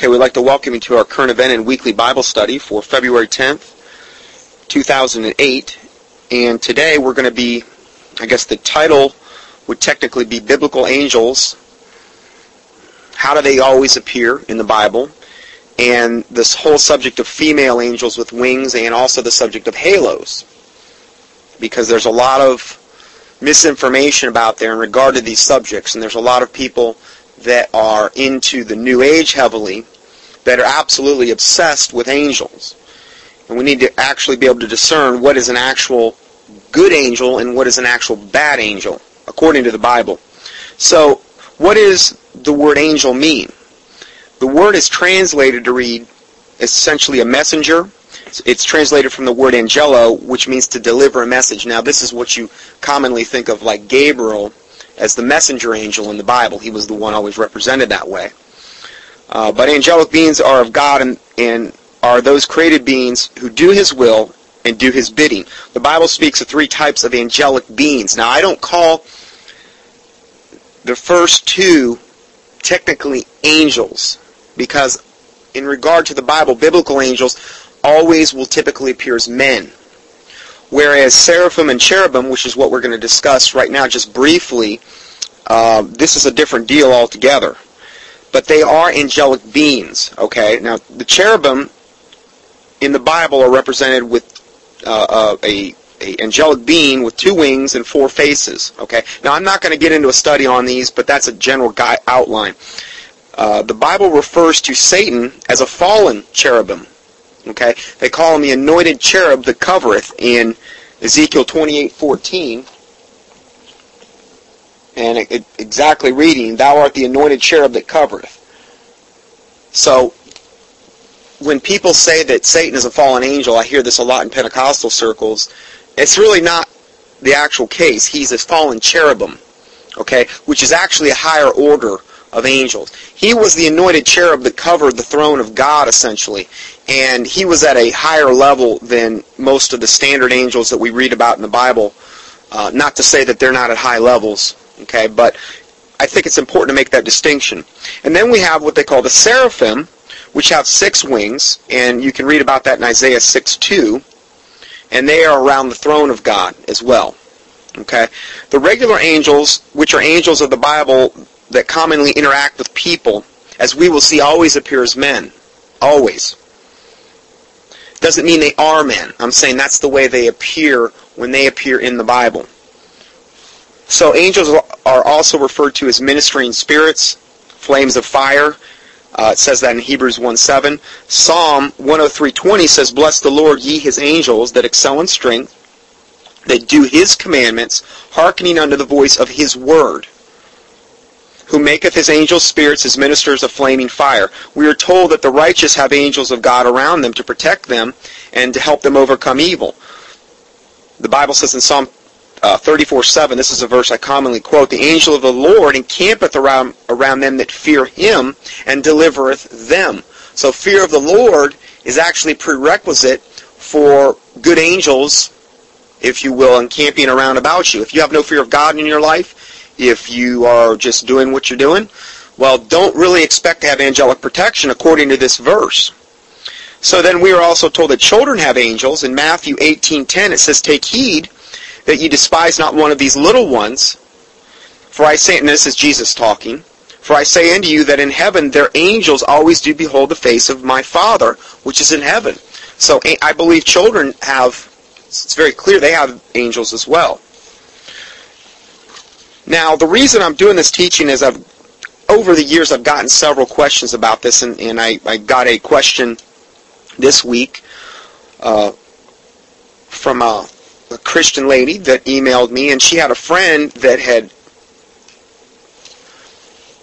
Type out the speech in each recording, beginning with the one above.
Okay, we'd like to welcome you to our current event and weekly Bible study for February 10th, 2008. And today we're going to be, I guess the title would technically be Biblical Angels. How do they always appear in the Bible? And this whole subject of female angels with wings and also the subject of halos. Because there's a lot of misinformation about there in regard to these subjects, and there's a lot of people that are into the New Age heavily that are absolutely obsessed with angels. And we need to actually be able to discern what is an actual good angel and what is an actual bad angel, according to the Bible. So, what does the word angel mean? The word is translated to read essentially a messenger. It's translated from the word angelo, which means to deliver a message. Now, this is what you commonly think of like Gabriel as the messenger angel in the Bible. He was the one always represented that way. Uh, but angelic beings are of God and, and are those created beings who do His will and do His bidding. The Bible speaks of three types of angelic beings. Now, I don't call the first two technically angels because in regard to the Bible, biblical angels always will typically appear as men. Whereas seraphim and cherubim, which is what we're going to discuss right now just briefly, uh, this is a different deal altogether. But they are angelic beings, okay? Now, the cherubim in the Bible are represented with uh, uh, a, a angelic being with two wings and four faces, okay? Now, I'm not going to get into a study on these, but that's a general outline. Uh, the Bible refers to Satan as a fallen cherubim, Okay, they call him the anointed cherub that covereth in Ezekiel 28:14, and it, it, exactly reading, "Thou art the anointed cherub that covereth." So, when people say that Satan is a fallen angel, I hear this a lot in Pentecostal circles. It's really not the actual case. He's a fallen cherubim, okay, which is actually a higher order of angels. He was the anointed cherub that covered the throne of God, essentially. And he was at a higher level than most of the standard angels that we read about in the Bible. Uh, not to say that they're not at high levels, okay, but I think it's important to make that distinction. And then we have what they call the seraphim, which have six wings, and you can read about that in Isaiah 6.2, and they are around the throne of God as well. Okay? The regular angels, which are angels of the Bible, that commonly interact with people, as we will see, always appear as men. Always. Doesn't mean they are men. I'm saying that's the way they appear when they appear in the Bible. So angels are also referred to as ministering spirits, flames of fire. Uh, it says that in Hebrews 1.7. Psalm 103.20 says, Bless the Lord, ye his angels that excel in strength, that do his commandments, hearkening unto the voice of his word who maketh his angels spirits as ministers of flaming fire. We are told that the righteous have angels of God around them to protect them and to help them overcome evil. The Bible says in Psalm uh, 34 7, this is a verse I commonly quote, The angel of the Lord encampeth around, around them that fear him and delivereth them. So fear of the Lord is actually prerequisite for good angels, if you will, encamping around about you. If you have no fear of God in your life, if you are just doing what you're doing, well, don't really expect to have angelic protection according to this verse. So then we are also told that children have angels. In Matthew 18:10 it says, "Take heed that you despise not one of these little ones, for I say, and this is Jesus talking, for I say unto you that in heaven their angels always do behold the face of my Father, which is in heaven." So I believe children have, it's very clear they have angels as well. Now, the reason I'm doing this teaching is I've, over the years, I've gotten several questions about this, and, and I, I got a question this week uh, from a, a Christian lady that emailed me, and she had a friend that had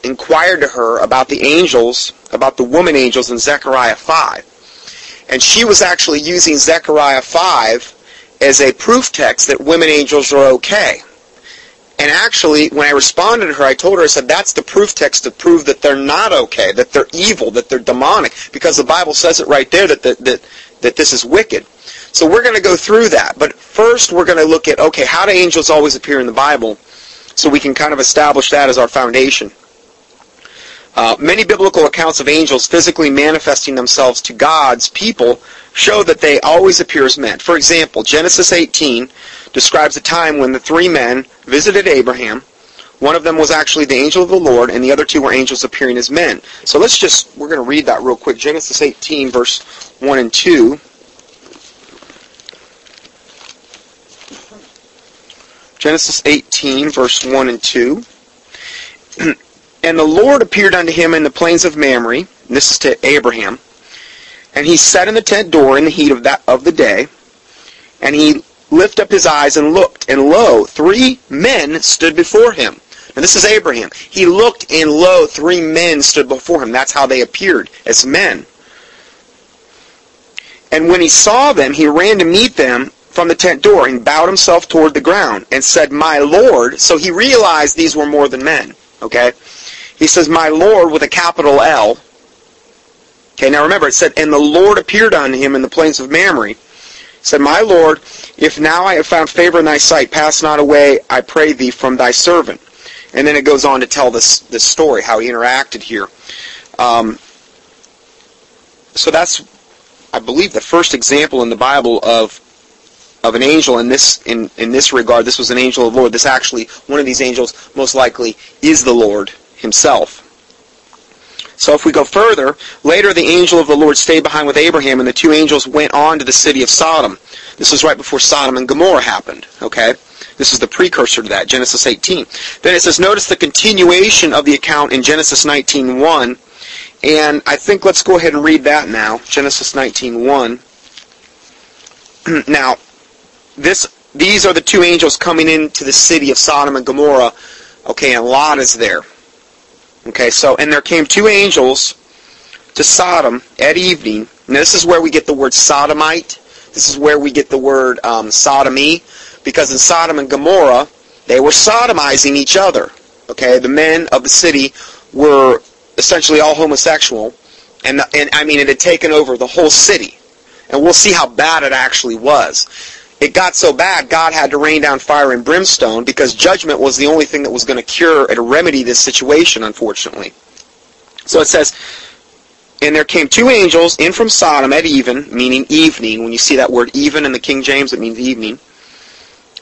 inquired to her about the angels, about the woman angels in Zechariah 5. And she was actually using Zechariah 5 as a proof text that women angels are okay. And actually, when I responded to her, I told her, I said, that's the proof text to prove that they're not okay, that they're evil, that they're demonic, because the Bible says it right there that, that, that, that this is wicked. So we're going to go through that. But first, we're going to look at, okay, how do angels always appear in the Bible? So we can kind of establish that as our foundation. Uh, many biblical accounts of angels physically manifesting themselves to God's people show that they always appear as men. For example, Genesis 18 describes a time when the three men visited Abraham. One of them was actually the angel of the Lord, and the other two were angels appearing as men. So let's just, we're going to read that real quick. Genesis 18, verse 1 and 2. Genesis 18, verse 1 and 2. and the Lord appeared unto him in the plains of Mamre. This is to Abraham. And he sat in the tent door in the heat of that of the day. And he lifted up his eyes and looked, and lo, three men stood before him. Now this is Abraham. He looked, and lo, three men stood before him. That's how they appeared, as men. And when he saw them, he ran to meet them from the tent door and bowed himself toward the ground and said, My Lord. So he realized these were more than men. Okay? He says, My Lord with a capital L. Okay, now remember, it said, And the Lord appeared unto him in the plains of Mamre. Said, My Lord, if now I have found favor in thy sight, pass not away, I pray thee, from thy servant. And then it goes on to tell this, this story, how he interacted here. Um, so that's, I believe, the first example in the Bible of of an angel in this in, in this regard. This was an angel of the Lord. This actually, one of these angels, most likely, is the Lord himself. So if we go further, later the angel of the Lord stayed behind with Abraham, and the two angels went on to the city of Sodom. This was right before Sodom and Gomorrah happened. Okay? This is the precursor to that, Genesis 18. Then it says, notice the continuation of the account in Genesis 19.1. And I think let's go ahead and read that now. Genesis 19.1. now, this these are the two angels coming into the city of Sodom and Gomorrah. Okay, and Lot is there. Okay, so and there came two angels to Sodom at evening. And this is where we get the word sodomite. This is where we get the word um, sodomy, because in Sodom and Gomorrah they were sodomizing each other. Okay, the men of the city were essentially all homosexual, and and I mean it had taken over the whole city. And we'll see how bad it actually was it got so bad, God had to rain down fire and brimstone because judgment was the only thing that was going to cure and remedy this situation, unfortunately. So it says, And there came two angels in from Sodom at even, meaning evening. When you see that word even in the King James, it means evening.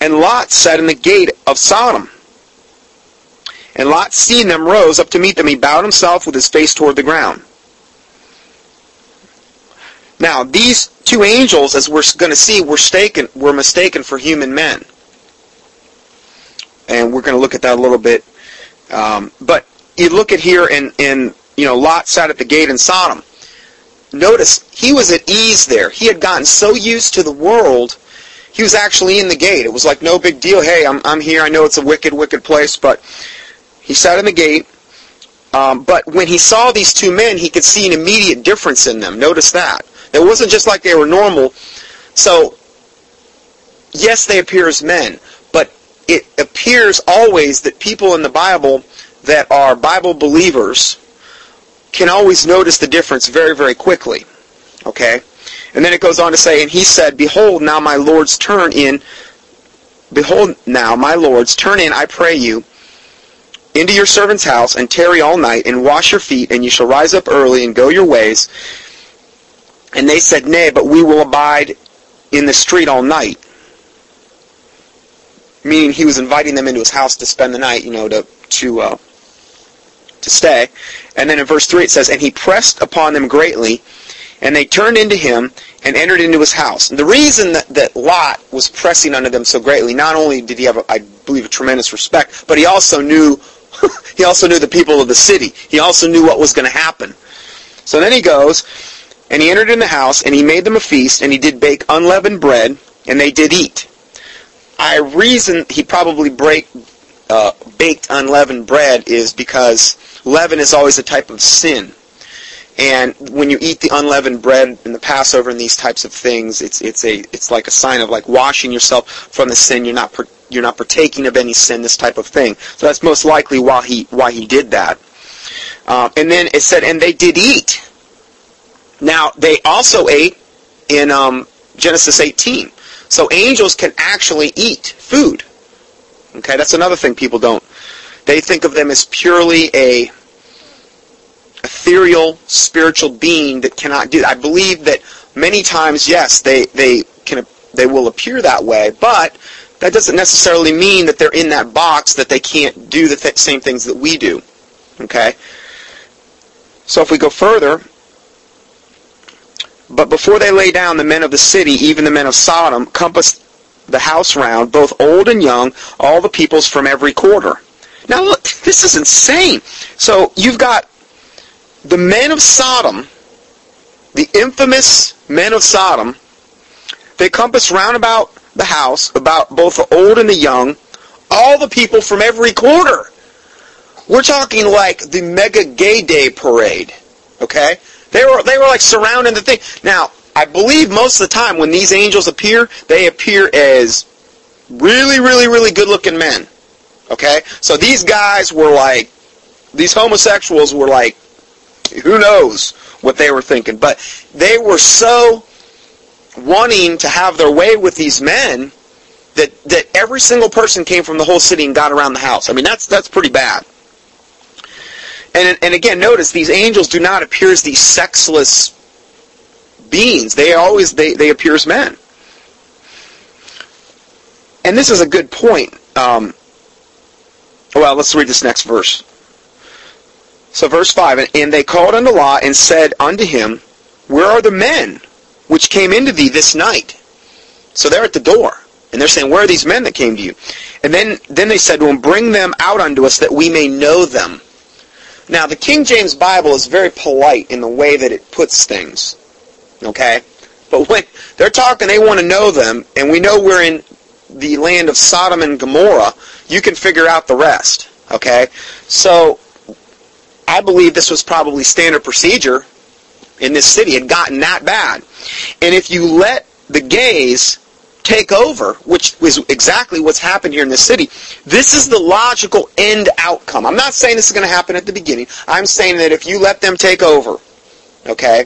And Lot sat in the gate of Sodom. And Lot, seeing them, rose up to meet them. He bowed himself with his face toward the ground. Now, these two angels, as we're going to see, were, mistaken, were mistaken for human men. And we're going to look at that a little bit. Um, but you look at here, and, and you know, Lot sat at the gate in Sodom. Notice he was at ease there. He had gotten so used to the world, he was actually in the gate. It was like no big deal. Hey, I'm I'm here. I know it's a wicked, wicked place, but he sat in the gate. Um, but when he saw these two men, he could see an immediate difference in them. Notice that. It wasn't just like they were normal. So, yes, they appear as men, but it appears always that people in the Bible that are Bible believers can always notice the difference very, very quickly. Okay? And then it goes on to say, And he said, Behold, now my lords turn in, behold now, my lords, turn in, I pray you, into your servant's house, and tarry all night, and wash your feet, and you shall rise up early, and go your ways, and they said, Nay, but we will abide in the street all night. Meaning he was inviting them into his house to spend the night, you know, to to uh, to stay. And then in verse three it says, And he pressed upon them greatly, and they turned into him and entered into his house. And the reason that, that Lot was pressing unto them so greatly, not only did he have, a, I believe, a tremendous respect, but he also knew he also knew the people of the city. He also knew what was going to happen. So then he goes, and he entered in the house, and he made them a feast, and he did bake unleavened bread, and they did eat. I reason he probably break, uh, baked unleavened bread is because leaven is always a type of sin. And when you eat the unleavened bread in the Passover and these types of things, it's it's a it's like a sign of like washing yourself from the sin. You're not you're not partaking of any sin. This type of thing. So that's most likely why he why he did that. Uh, and then it said, and they did eat. Now, they also ate in um, Genesis 18. So angels can actually eat food. Okay, that's another thing people don't. They think of them as purely a ethereal spiritual being that cannot do. I believe that many times, yes, they they can they will appear that way, but that doesn't necessarily mean that they're in that box that they can't do the th- same things that we do. Okay. So if we go further, but before they lay down, the men of the city, even the men of Sodom, compassed the house round, both old and young, all the peoples from every quarter. Now look, this is insane. So you've got the men of Sodom, the infamous men of Sodom, they compass round about the house, about both the old and the young, all the people from every quarter. We're talking like the mega gay day parade. Okay? They were they were like surrounding the thing. Now, I believe most of the time when these angels appear, they appear as really, really, really good looking men. Okay? So these guys were like these homosexuals were like who knows what they were thinking. But they were so wanting to have their way with these men that that every single person came from the whole city and got around the house. I mean that's that's pretty bad. And, and again, notice these angels do not appear as these sexless beings. They always they, they appear as men. And this is a good point. Um, well, let's read this next verse. So verse 5, And they called unto Lot and said unto him, Where are the men which came into thee this night? So they're at the door. And they're saying, Where are these men that came to you? And then, then they said to him, Bring them out unto us that we may know them. Now, the King James Bible is very polite in the way that it puts things. Okay? But when they're talking, they want to know them, and we know we're in the land of Sodom and Gomorrah, you can figure out the rest. Okay? So, I believe this was probably standard procedure in this city. It had gotten that bad. And if you let the gays take over, which is exactly what's happened here in this city, this is the logical end outcome. I'm not saying this is going to happen at the beginning. I'm saying that if you let them take over, okay,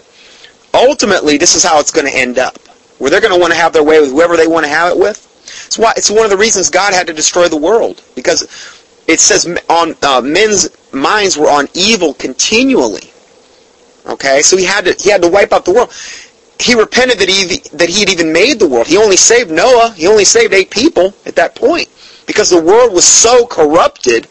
ultimately this is how it's going to end up. Where they're going to want to have their way with whoever they want to have it with. It's why it's one of the reasons God had to destroy the world because it says on uh, men's minds were on evil continually. Okay, so he had to he had to wipe out the world he repented that he that he had even made the world. He only saved Noah. He only saved eight people at that point because the world was so corrupted.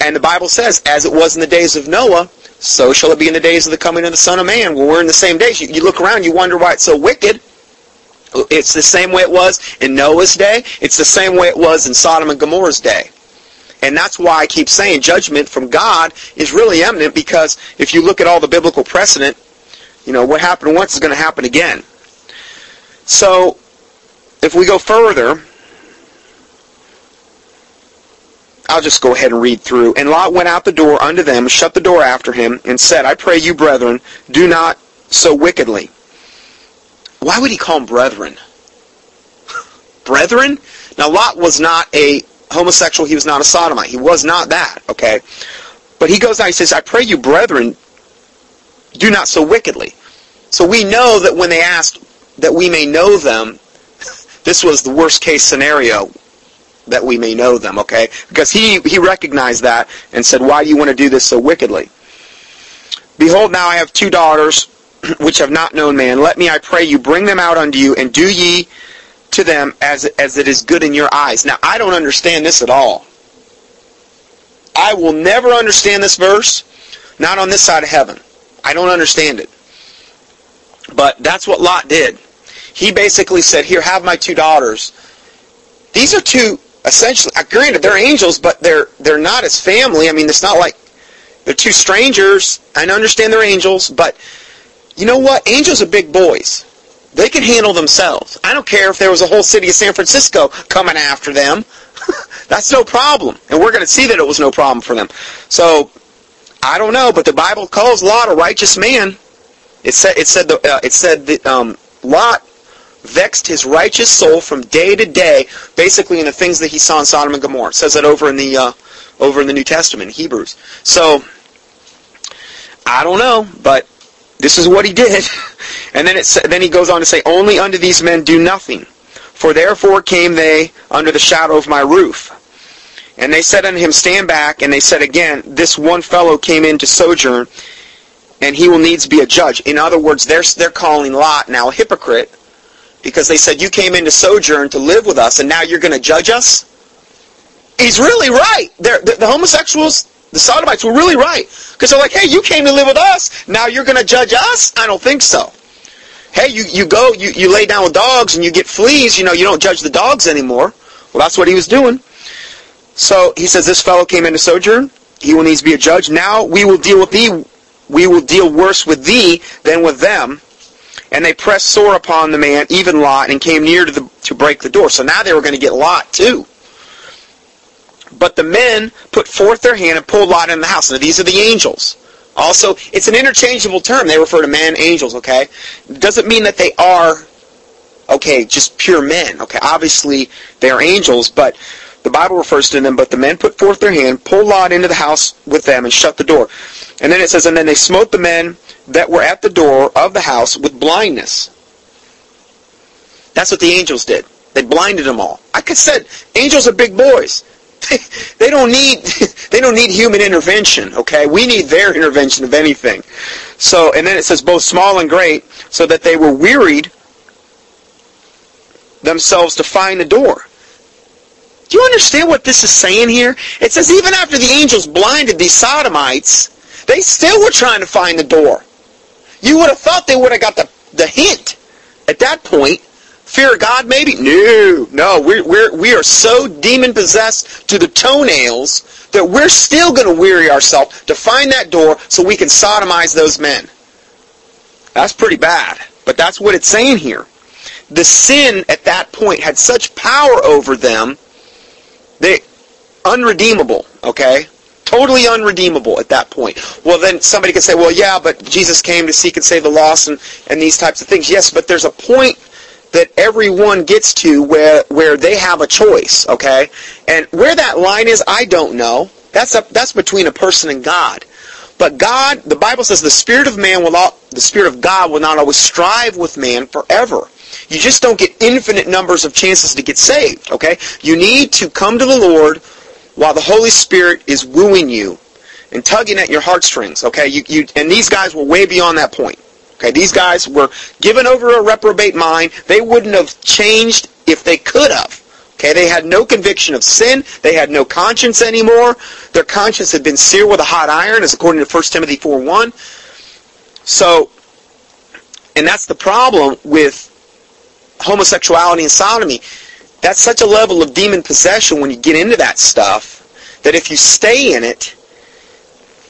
And the Bible says, as it was in the days of Noah, so shall it be in the days of the coming of the Son of Man. Well, we're in the same days. You, you look around, you wonder why it's so wicked. It's the same way it was in Noah's day. It's the same way it was in Sodom and Gomorrah's day. And that's why I keep saying judgment from God is really eminent because if you look at all the biblical precedent, you know, what happened once is going to happen again. So, if we go further, I'll just go ahead and read through. And Lot went out the door unto them, shut the door after him, and said, I pray you, brethren, do not so wickedly. Why would he call them brethren? brethren? Now, Lot was not a homosexual. He was not a sodomite. He was not that, okay? But he goes out, he says, I pray you, brethren, do not so wickedly. So we know that when they asked that we may know them, this was the worst case scenario that we may know them, okay? Because he, he recognized that and said, why do you want to do this so wickedly? Behold, now I have two daughters which have not known man. Let me, I pray you, bring them out unto you, and do ye to them as, as it is good in your eyes. Now, I don't understand this at all. I will never understand this verse, not on this side of heaven. I don't understand it. But that's what Lot did. He basically said, here, have my two daughters. These are two, essentially, uh, granted, they're angels, but they're, they're not as family. I mean, it's not like they're two strangers. I understand they're angels, but you know what? Angels are big boys. They can handle themselves. I don't care if there was a whole city of San Francisco coming after them. That's no problem. And we're going to see that it was no problem for them. So I don't know, but the Bible calls Lot a righteous man. It said it said the, uh, it said that um, Lot vexed his righteous soul from day to day, basically in the things that he saw in Sodom and Gomorrah. It says that over in the uh, over in the New Testament, Hebrews. So I don't know, but this is what he did. And then it then he goes on to say, "Only unto these men do nothing, for therefore came they under the shadow of my roof." And they said unto him, Stand back. And they said again, This one fellow came in to sojourn, and he will needs be a judge. In other words, they're, they're calling Lot now a hypocrite because they said, You came in to sojourn to live with us, and now you're going to judge us? He's really right. The, the homosexuals, the sodomites were really right. Because they're like, hey, you came to live with us. Now you're going to judge us? I don't think so. Hey, you, you go, you, you lay down with dogs and you get fleas. You know, you don't judge the dogs anymore. Well, that's what he was doing. So he says, this fellow came into sojourn. He will needs to be a judge. Now we will deal with thee. We will deal worse with thee than with them. And they pressed sore upon the man, even Lot, and came near to, the, to break the door. So now they were going to get Lot too. But the men put forth their hand and pulled Lot in the house. Now these are the angels. Also, it's an interchangeable term. They refer to men, angels, okay? Doesn't mean that they are, okay, just pure men, okay? Obviously, they are angels, but the Bible refers to them, but the men put forth their hand, pulled Lot into the house with them, and shut the door. And then it says, and then they smote the men that were at the door of the house with blindness. That's what the angels did. They blinded them all. I said, angels are big boys. they don't need they don't need human intervention okay we need their intervention of anything so and then it says both small and great so that they were wearied themselves to find the door do you understand what this is saying here it says even after the angels blinded these sodomites they still were trying to find the door you would have thought they would have got the, the hint at that point Fear of God, maybe? No, no. We're, we're, we are so demon possessed to the toenails that we're still going to weary ourselves to find that door so we can sodomize those men. That's pretty bad. But that's what it's saying here. The sin at that point had such power over them, they unredeemable, okay? Totally unredeemable at that point. Well, then somebody could say, well, yeah, but Jesus came to seek and save the lost and, and these types of things. Yes, but there's a point that everyone gets to where where they have a choice, okay? And where that line is, I don't know. That's a, that's between a person and God. But God, the Bible says the spirit of man will not, the spirit of God will not always strive with man forever. You just don't get infinite numbers of chances to get saved, okay? You need to come to the Lord while the Holy Spirit is wooing you and tugging at your heartstrings, okay? You, you, and these guys were way beyond that point. Okay, these guys were given over a reprobate mind. They wouldn't have changed if they could have. Okay, they had no conviction of sin. They had no conscience anymore. Their conscience had been seared with a hot iron, as according to 1 Timothy 4.1. So, and that's the problem with homosexuality and sodomy. That's such a level of demon possession when you get into that stuff that if you stay in it,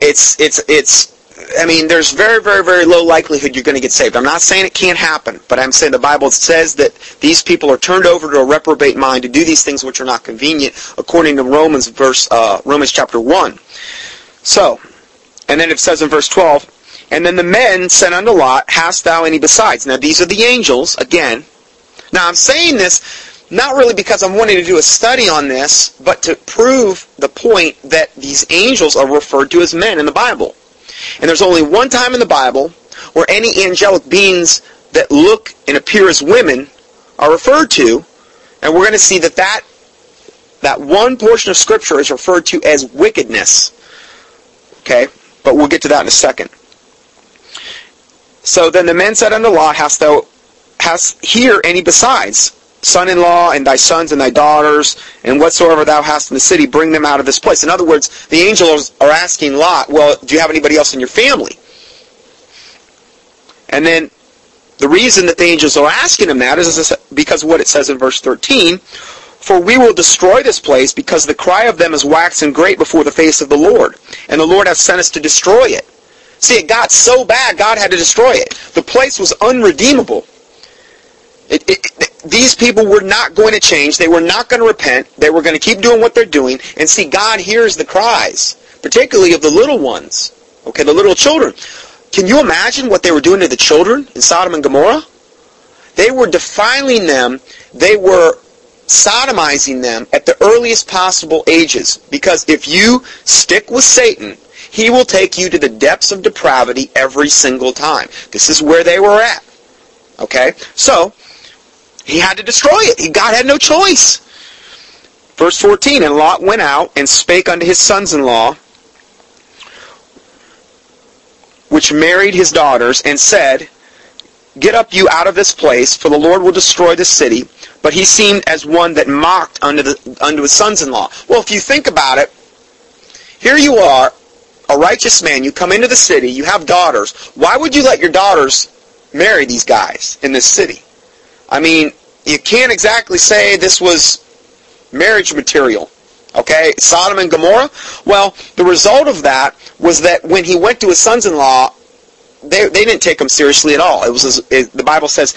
it's it's it's I mean, there's very, very, very low likelihood you're going to get saved. I'm not saying it can't happen, but I'm saying the Bible says that these people are turned over to a reprobate mind to do these things which are not convenient, according to Romans verse uh, Romans chapter one. So, and then it says in verse 12, and then the men said unto Lot, Hast thou any besides? Now these are the angels again. Now I'm saying this not really because I'm wanting to do a study on this, but to prove the point that these angels are referred to as men in the Bible. And there's only one time in the Bible where any angelic beings that look and appear as women are referred to, and we're going to see that that, that one portion of Scripture is referred to as wickedness. Okay? But we'll get to that in a second. So then the men said unto Lot, Hast thou hast here any besides? son-in-law and thy sons and thy daughters and whatsoever thou hast in the city, bring them out of this place. In other words, the angels are asking Lot, well, do you have anybody else in your family? And then the reason that the angels are asking him that is because of what it says in verse 13, for we will destroy this place because the cry of them is waxen great before the face of the Lord, and the Lord hath sent us to destroy it. See, it got so bad, God had to destroy it. The place was unredeemable. It, these people were not going to change. They were not going to repent. They were going to keep doing what they're doing. And see, God hears the cries, particularly of the little ones. Okay, the little children. Can you imagine what they were doing to the children in Sodom and Gomorrah? They were defiling them. They were sodomizing them at the earliest possible ages. Because if you stick with Satan, he will take you to the depths of depravity every single time. This is where they were at. Okay? So, he had to destroy it. God had no choice. Verse 14, And Lot went out and spake unto his sons-in-law, which married his daughters, and said, Get up you out of this place, for the Lord will destroy this city. But he seemed as one that mocked unto, the, unto his sons-in-law. Well, if you think about it, here you are, a righteous man. You come into the city. You have daughters. Why would you let your daughters marry these guys in this city? I mean, you can't exactly say this was marriage material. Okay, Sodom and Gomorrah. Well, the result of that was that when he went to his sons-in-law, they, they didn't take him seriously at all. It was it, the Bible says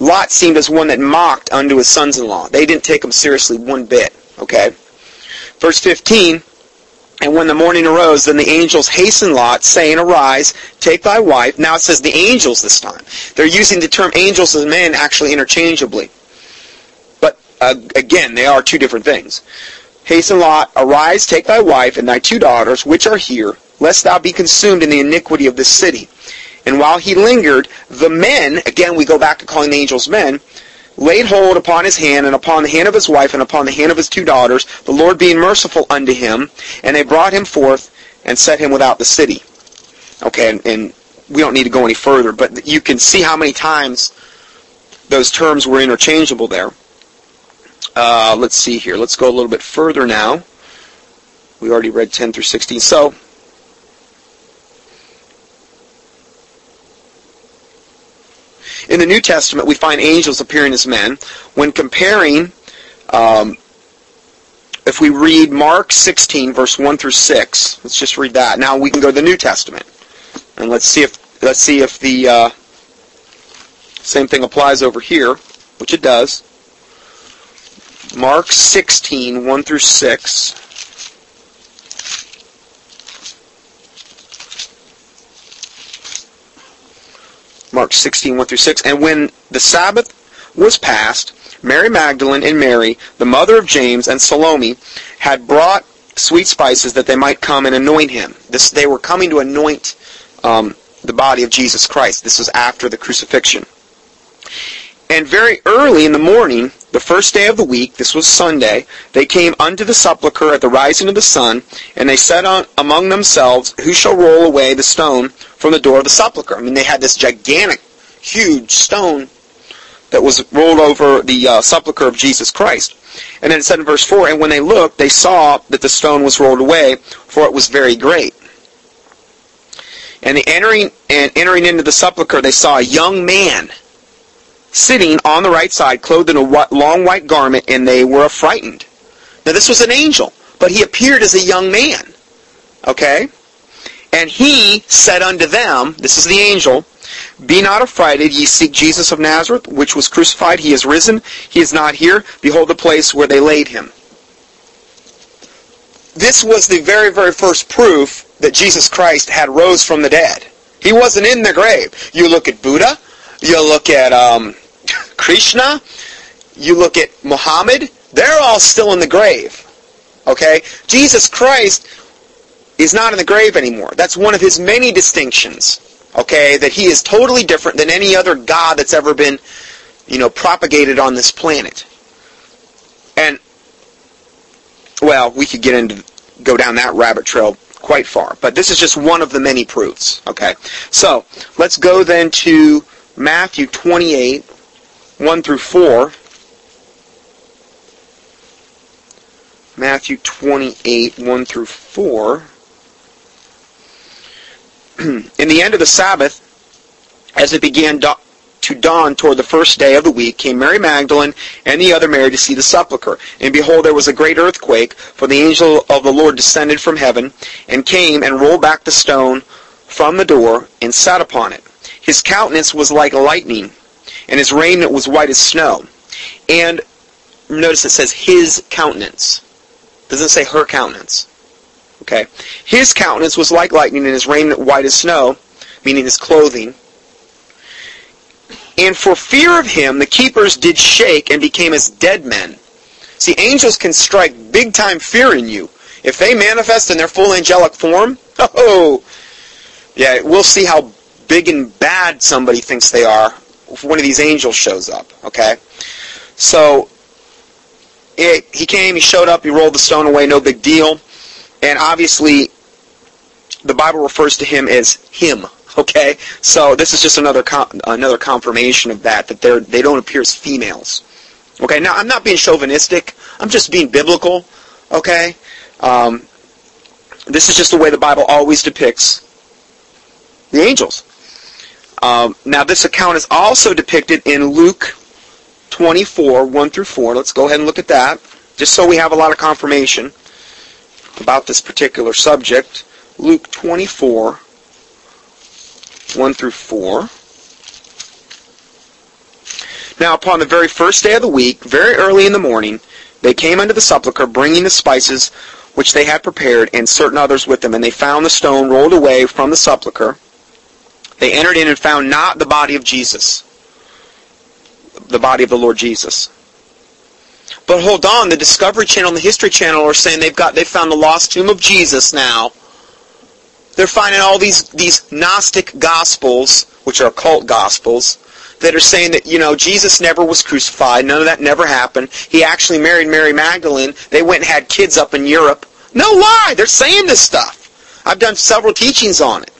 Lot seemed as one that mocked unto his sons-in-law. They didn't take him seriously one bit. Okay, verse 15. And when the morning arose, then the angels hastened Lot, saying, Arise, take thy wife. Now it says the angels this time. They're using the term angels and men actually interchangeably. But uh, again, they are two different things. Hasten Lot, arise, take thy wife and thy two daughters, which are here, lest thou be consumed in the iniquity of this city. And while he lingered, the men, again we go back to calling the angels men, laid hold upon his hand and upon the hand of his wife and upon the hand of his two daughters, the Lord being merciful unto him, and they brought him forth and set him without the city. Okay, and, and we don't need to go any further, but you can see how many times those terms were interchangeable there. Uh, let's see here. Let's go a little bit further now. We already read 10 through 16. So, In the New Testament, we find angels appearing as men. When comparing, um, if we read Mark 16, verse 1 through 6, let's just read that. Now we can go to the New Testament, and let's see if let's see if the uh, same thing applies over here, which it does. Mark 16, 1 through 6. Mark 16, 1 through 6. And when the Sabbath was past, Mary Magdalene and Mary, the mother of James, and Salome had brought sweet spices that they might come and anoint him. This, they were coming to anoint um, the body of Jesus Christ. This was after the crucifixion. And very early in the morning, the first day of the week, this was Sunday, they came unto the sepulchre at the rising of the sun, and they said on, among themselves, Who shall roll away the stone from the door of the sepulchre? I mean, they had this gigantic, huge stone that was rolled over the uh, sepulchre of Jesus Christ. And then it said in verse 4, And when they looked, they saw that the stone was rolled away, for it was very great. And entering and entering into the sepulchre, they saw a young man sitting on the right side, clothed in a long white garment, and they were affrighted. Now this was an angel, but he appeared as a young man. Okay? And he said unto them, this is the angel, Be not affrighted, ye seek Jesus of Nazareth, which was crucified. He is risen. He is not here. Behold the place where they laid him. This was the very, very first proof that Jesus Christ had rose from the dead. He wasn't in the grave. You look at Buddha, you look at um, Krishna, you look at Muhammad, they're all still in the grave. Okay? Jesus Christ is not in the grave anymore. That's one of his many distinctions. Okay? That he is totally different than any other God that's ever been, you know, propagated on this planet. And, well, we could get into, go down that rabbit trail quite far. But this is just one of the many proofs. Okay? So, let's go then to Matthew 28, 1 through 4. Matthew 28, 1 through 4. In the end of the Sabbath, as it began to dawn toward the first day of the week, came Mary Magdalene and the other Mary to see the sepulchre. And behold, there was a great earthquake, for the angel of the Lord descended from heaven, and came and rolled back the stone from the door, and sat upon it. His countenance was like lightning, and his raiment was white as snow. And notice it says his countenance. It doesn't say her countenance. Okay. His countenance was like lightning, and his raiment white as snow, meaning his clothing. And for fear of him, the keepers did shake and became as dead men. See, angels can strike big time fear in you. If they manifest in their full angelic form, oh, yeah, we'll see how big and bad somebody thinks they are if one of these angels shows up. Okay? So, it, he came, he showed up, he rolled the stone away, no big deal. And obviously, the Bible refers to him as him. Okay, so this is just another another confirmation of that that they they don't appear as females. Okay, now I'm not being chauvinistic. I'm just being biblical. Okay, um, this is just the way the Bible always depicts the angels. Um, now this account is also depicted in Luke 24, 1 through 4. Let's go ahead and look at that, just so we have a lot of confirmation about this particular subject. Luke 24, 1 through 4. Now upon the very first day of the week, very early in the morning, they came unto the sepulchre, bringing the spices which they had prepared, and certain others with them. And they found the stone rolled away from the sepulchre. They entered in and found not the body of Jesus, the body of the Lord Jesus. But hold on, the Discovery Channel and the History Channel are saying they've got they found the lost tomb of Jesus now. They're finding all these these Gnostic gospels, which are cult gospels, that are saying that, you know, Jesus never was crucified. None of that never happened. He actually married Mary Magdalene. They went and had kids up in Europe. No lie! They're saying this stuff. I've done several teachings on it.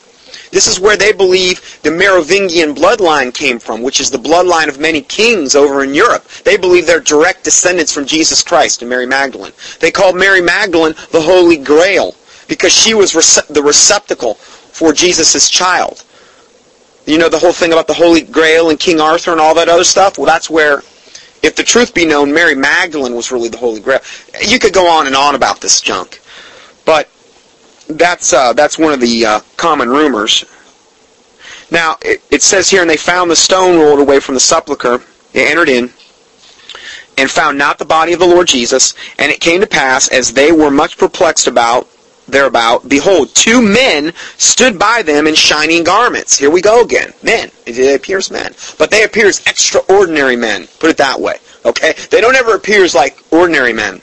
This is where they believe the Merovingian bloodline came from, which is the bloodline of many kings over in Europe. They believe they're direct descendants from Jesus Christ and Mary Magdalene. They called Mary Magdalene the Holy Grail because she was the receptacle for Jesus' child. You know the whole thing about the Holy Grail and King Arthur and all that other stuff? Well, that's where, if the truth be known, Mary Magdalene was really the Holy Grail. You could go on and on about this junk. But that's uh, that's one of the uh, common rumors. Now it, it, says here, and they found the stone rolled away from the sepulchre. They entered in and found not the body of the Lord Jesus. And it came to pass, as they were much perplexed about thereabout, behold, two men stood by them in shining garments. Here we go again. Men. It appears men. But they appear as extraordinary men. Put it that way. Okay? They don't ever appear as like ordinary men.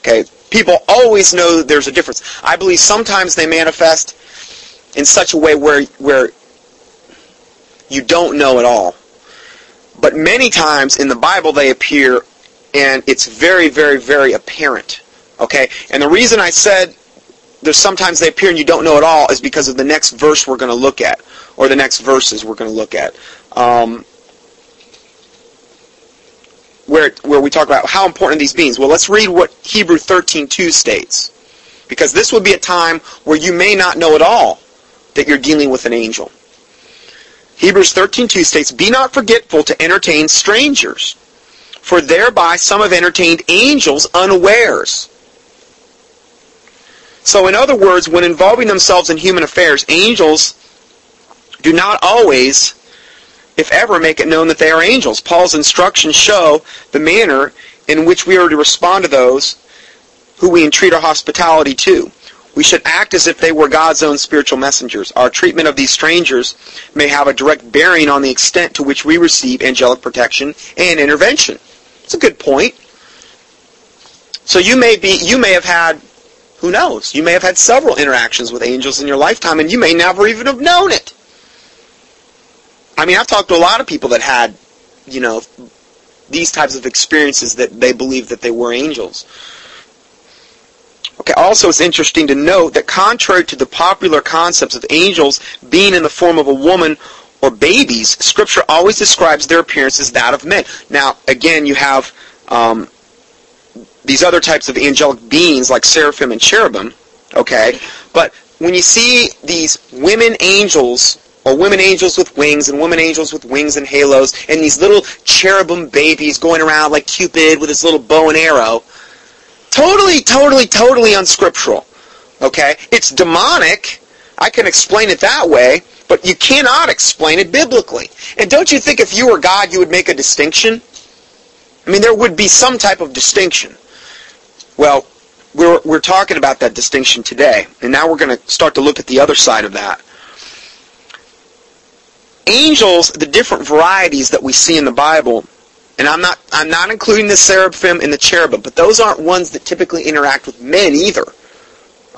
Okay? People always know there's a difference. I believe sometimes they manifest in such a way where where you don't know at all. But many times in the Bible they appear and it's very, very, very apparent. Okay? And the reason I said there's sometimes they appear and you don't know at all is because of the next verse we're going to look at, or the next verses we're going to look at. Um, where, where we talk about how important these beings. Well, let's read what Hebrew 13.2 states. Because this would be a time where you may not know at all that you're dealing with an angel. Hebrews 13.2 states, Be not forgetful to entertain strangers, for thereby some have entertained angels unawares. So in other words, when involving themselves in human affairs, angels do not always if ever, make it known that they are angels. Paul's instructions show the manner in which we are to respond to those who we entreat our hospitality to. We should act as if they were God's own spiritual messengers. Our treatment of these strangers may have a direct bearing on the extent to which we receive angelic protection and intervention. It's a good point. So you may be you may have had who knows? You may have had several interactions with angels in your lifetime and you may never even have known it. I mean, I've talked to a lot of people that had, you know, these types of experiences that they believed that they were angels. Okay, also it's interesting to note that contrary to the popular concepts of angels being in the form of a woman or babies, Scripture always describes their appearance as that of men. Now, again, you have um, these other types of angelic beings like seraphim and cherubim, okay? But when you see these women angels or women angels with wings and women angels with wings and halos and these little cherubim babies going around like Cupid with his little bow and arrow. Totally, totally, totally unscriptural. Okay? It's demonic. I can explain it that way, but you cannot explain it biblically. And don't you think if you were God, you would make a distinction? I mean, there would be some type of distinction. Well, we're, we're talking about that distinction today, and now we're going to start to look at the other side of that angels, the different varieties that we see in the Bible, and I'm not I'm not including the seraphim and the cherubim, but those aren't ones that typically interact with men either.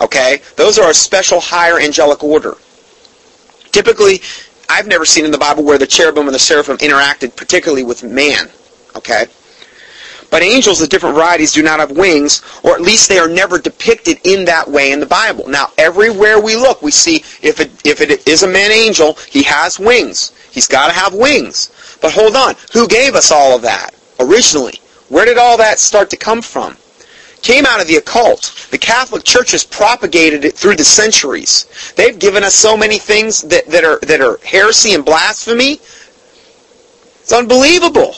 Okay? Those are a special higher angelic order. Typically, I've never seen in the Bible where the cherubim and the seraphim interacted particularly with man. Okay? But angels of different varieties do not have wings, or at least they are never depicted in that way in the Bible. Now, everywhere we look, we see if it, if it is a man angel, he has wings. He's got to have wings. But hold on, who gave us all of that originally? Where did all that start to come from? Came out of the occult. The Catholic Church has propagated it through the centuries. They've given us so many things that, that are that are heresy and blasphemy. It's unbelievable.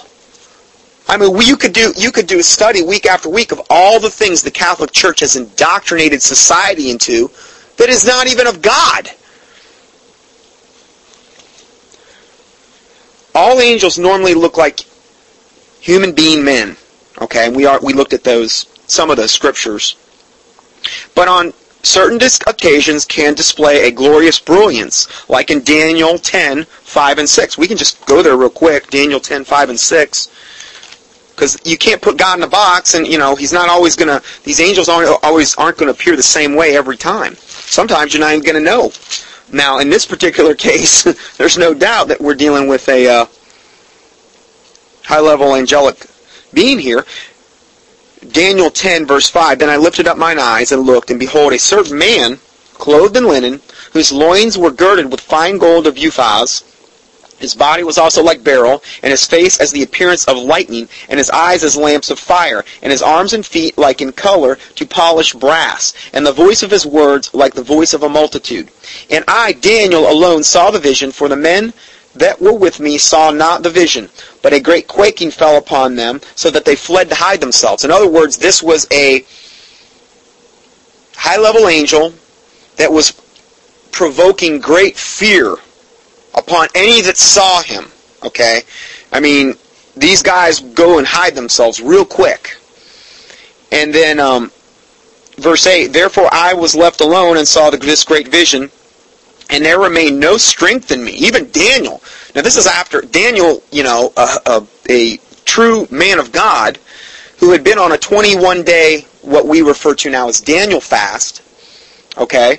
I mean, you could do you could do a study week after week of all the things the Catholic Church has indoctrinated society into that is not even of God. All angels normally look like human being men. Okay, and we are we looked at those some of those scriptures. But on certain occasions can display a glorious brilliance, like in Daniel 10, 5 and 6. We can just go there real quick, Daniel 10, 5 and 6 because you can't put God in a box, and you know He's not always to. These angels aren't always aren't to appear the same way every time. Sometimes you're not even to know. Now, in this particular case, there's no doubt that we're dealing with a uh, high-level angelic being here. Daniel 10, verse 5, Then I lifted up mine eyes and looked, and behold, a certain man, clothed in linen, whose loins were girded with fine gold of Uphaz, his body was also like beryl, and his face as the appearance of lightning, and his eyes as lamps of fire, and his arms and feet like in color to polished brass, and the voice of his words like the voice of a multitude. And I, Daniel, alone saw the vision, for the men that were with me saw not the vision. But a great quaking fell upon them, so that they fled to hide themselves. In other words, this was a high-level angel that was provoking great fear upon any that saw him. Okay? I mean, these guys go and hide themselves real quick. And then, um, verse 8, Therefore I was left alone and saw this great vision, and there remained no strength in me. Even Daniel. Now this is after Daniel, you know, a, a, a true man of God, who had been on a 21-day, what we refer to now as Daniel fast, okay,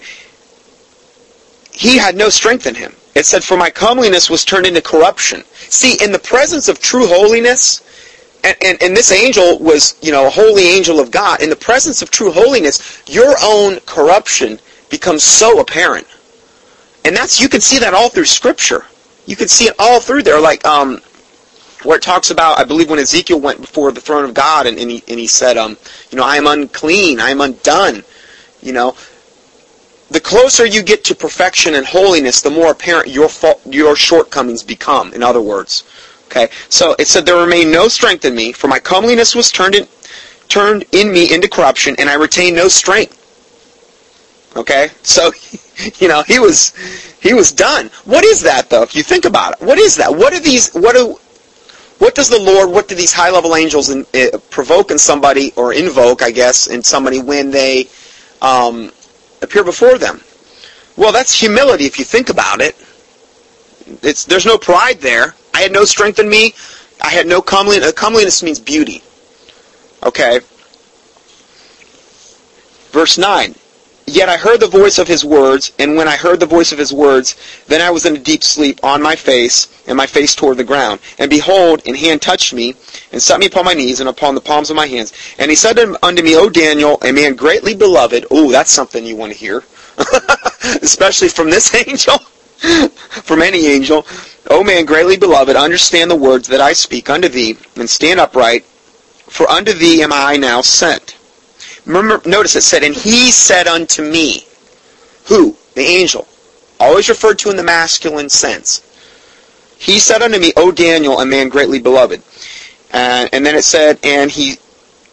he had no strength in him. It said, For my comeliness was turned into corruption. See, in the presence of true holiness, and, and, and, this angel was, you know, a holy angel of God. In the presence of true holiness, your own corruption becomes so apparent. And that's, you can see that all through Scripture. You can see it all through there. Like, um, where it talks about, I believe when Ezekiel went before the throne of God and, and, he, and he said, um, you know, I am unclean, I am undone. You know, the closer you get to perfection and holiness, the more apparent your fault, your shortcomings become. In other words, okay. So it said, "There remained no strength in me, for my comeliness was turned in, turned in me into corruption, and I retained no strength." Okay, so you know he was he was done. What is that though? If you think about it, what is that? What are these? What do what does the Lord? What do these high level angels in, uh, provoke in somebody or invoke, I guess, in somebody when they um, appear before them. Well, that's humility if you think about it. It's, there's no pride there. I had no strength in me. I had no comeliness. Uh, comeliness means beauty. Okay. Verse 9. Yet I heard the voice of his words, and when I heard the voice of his words, then I was in a deep sleep on my face, and my face toward the ground. And behold, an hand touched me, and set me upon my knees, and upon the palms of my hands. And he said unto me, O Daniel, a man greatly beloved. Oh, that's something you want to hear. Especially from this angel. from any angel. O man greatly beloved, understand the words that I speak unto thee, and stand upright, for unto thee am I now sent. Remember, notice it said, and he said unto me. Who? The angel. Always referred to in the masculine sense. He said unto me, O Daniel, a man greatly beloved. And, and then it said, and he,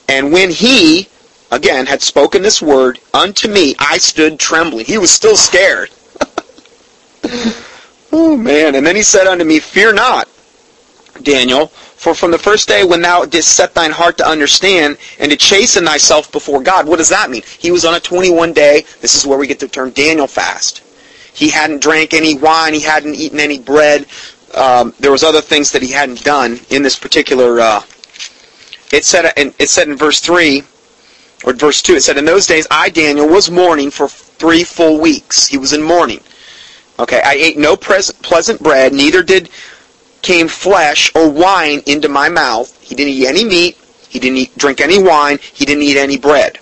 and when he, again, had spoken this word unto me, I stood trembling. He was still scared. oh man. And then he said unto me, Fear not, Daniel, for from the first day when thou didst set thine heart to understand and to chasten thyself before God, what does that mean? He was on a 21 day, this is where we get the term Daniel fast. He hadn't drank any wine, he hadn't eaten any bread. Um, there was other things that he hadn't done in this particular. Uh, it said in, it said in verse three or verse two. It said in those days I Daniel was mourning for three full weeks. He was in mourning. Okay, I ate no pleasant bread, neither did came flesh or wine into my mouth. He didn't eat any meat. He didn't eat, drink any wine. He didn't eat any bread.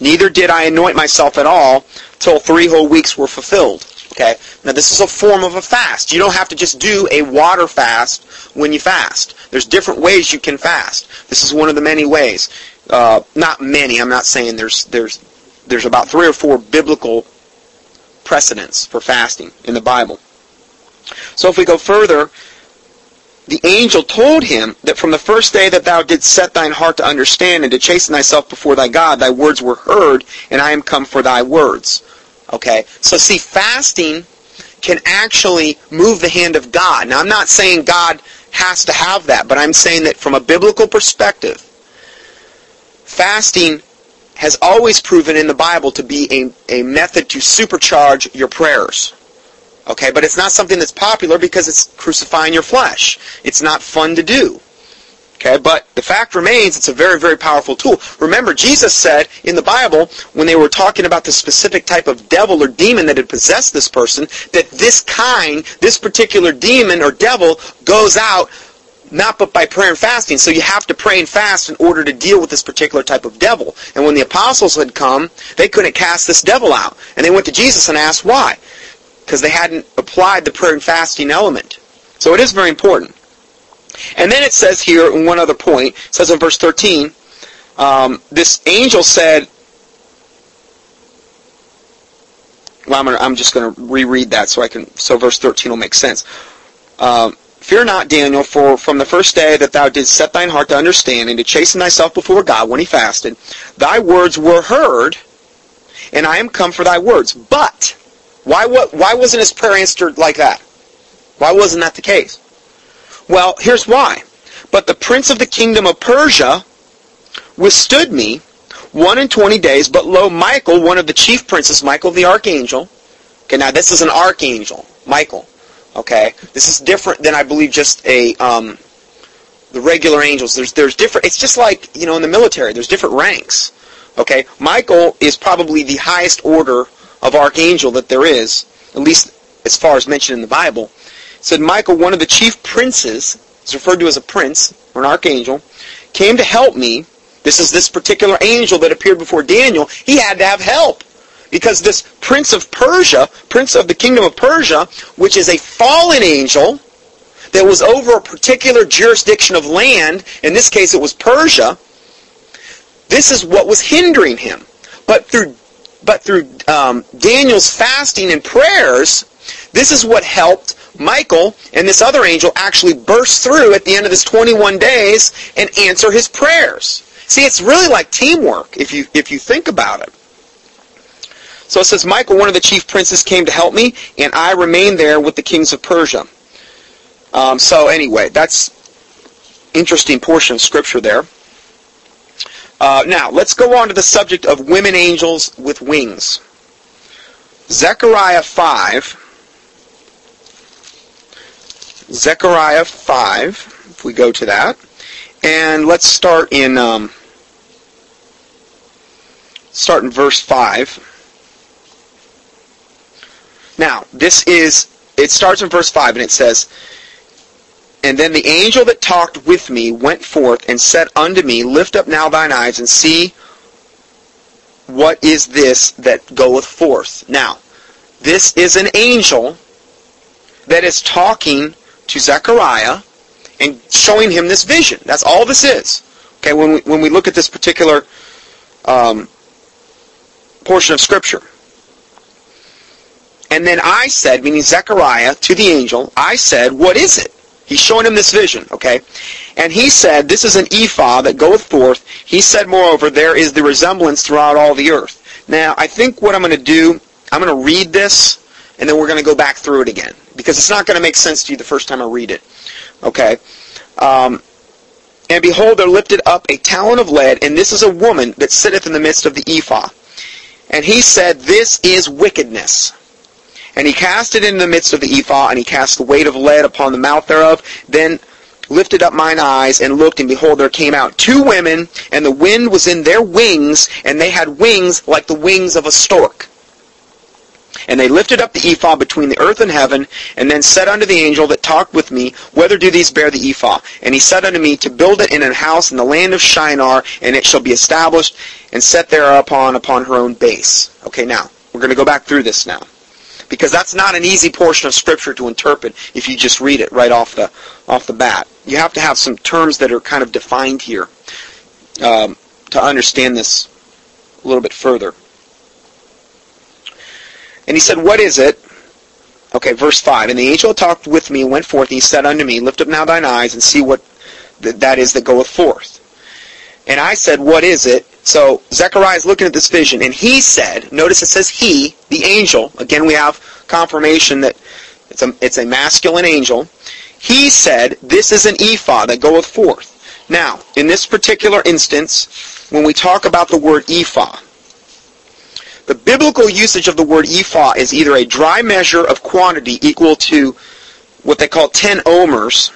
Neither did I anoint myself at all till three whole weeks were fulfilled. Okay? Now this is a form of a fast. You don't have to just do a water fast when you fast. There's different ways you can fast. This is one of the many ways. Uh, not many. I'm not saying there's there's there's about three or four biblical precedents for fasting in the Bible. So if we go further, the angel told him that from the first day that thou didst set thine heart to understand and to chasten thyself before thy God, thy words were heard, and I am come for thy words. Okay? So see, fasting can actually move the hand of God. Now I'm not saying God has to have that, but I'm saying that from a biblical perspective, fasting has always proven in the Bible to be a, a method to supercharge your prayers. Okay, but it's not something that's popular because it's crucifying your flesh. It's not fun to do. Okay, but the fact remains it's a very, very powerful tool. Remember, Jesus said in the Bible, when they were talking about the specific type of devil or demon that had possessed this person, that this kind, this particular demon or devil goes out not but by prayer and fasting. So you have to pray and fast in order to deal with this particular type of devil. And when the apostles had come, they couldn't cast this devil out. And they went to Jesus and asked why because they hadn't applied the prayer and fasting element. So it is very important. And then it says here, in one other point, it says in verse 13, um, this angel said, well, I'm, gonna, I'm just going to reread that so I can, so verse 13 will make sense. Um, Fear not, Daniel, for from the first day that thou didst set thine heart to understand and to chasten thyself before God when he fasted, thy words were heard, and I am come for thy words. But why, what, why wasn't his prayer answered like that? Why wasn't that the case? Well, here's why. But the prince of the kingdom of Persia withstood me one and twenty days, but lo, Michael, one of the chief princes, Michael the archangel, okay, now this is an archangel, Michael, okay, this is different than I believe just a, um, the regular angels. There's, there's different, it's just like, you know, in the military, there's different ranks, okay. Michael is probably the highest order of archangel that there is, at least as far as mentioned in the Bible, said Michael, one of the chief princes, is referred to as a prince or an archangel, came to help me. This is this particular angel that appeared before Daniel. He had to have help. Because this prince of Persia, prince of the kingdom of Persia, which is a fallen angel that was over a particular jurisdiction of land, in this case it was Persia, this is what was hindering him. But through but through um, Daniel's fasting and prayers, this is what helped Michael and this other angel actually burst through at the end of this 21 days and answer his prayers. See, it's really like teamwork if you if you think about it. So it says, Michael, one of the chief princes, came to help me, and I remained there with the kings of Persia. Um, so anyway, that's interesting portion of scripture there. Uh, now, let's go on to the subject of women angels with wings. Zechariah 5. Zechariah 5, if we go to that. And let's start in um, start in verse 5. Now, this is it starts in verse 5 and it says, and then the angel that talked with me went forth and said unto me, Lift up now thine eyes and see what is this that goeth forth. Now, this is an angel that is talking to Zechariah and showing him this vision. That's all this is. Okay, when we, when we look at this particular um, portion of Scripture. And then I said, meaning Zechariah, to the angel, I said, What is it? He's showing him this vision, okay? And he said, This is an ephah that goeth forth. He said, moreover, there is the resemblance throughout all the earth. Now, I think what I'm going to do, I'm going to read this, and then we're going to go back through it again. Because it's not going to make sense to you the first time I read it. Okay? Um, and behold, there lifted up a talent of lead, and this is a woman that sitteth in the midst of the ephah. And he said, This is wickedness. And he cast it in the midst of the ephah, and he cast the weight of lead upon the mouth thereof. Then lifted up mine eyes and looked, and behold, there came out two women, and the wind was in their wings, and they had wings like the wings of a stork. And they lifted up the ephah between the earth and heaven, and then said unto the angel that talked with me, Whether do these bear the ephah? And he said unto me, To build it in a house in the land of Shinar, and it shall be established and set thereupon upon her own base. Okay, now, we're going to go back through this now. Because that's not an easy portion of Scripture to interpret if you just read it right off the, off the bat. You have to have some terms that are kind of defined here um, to understand this a little bit further. And he said, What is it? Okay, verse 5. And the angel talked with me and went forth, and he said unto me, Lift up now thine eyes and see what th- that is that goeth forth. And I said, What is it? So Zechariah is looking at this vision, and he said, notice it says he, the angel. Again, we have confirmation that it's a, it's a masculine angel. He said, This is an ephah that goeth forth. Now, in this particular instance, when we talk about the word ephah, the biblical usage of the word ephah is either a dry measure of quantity equal to what they call 10 omers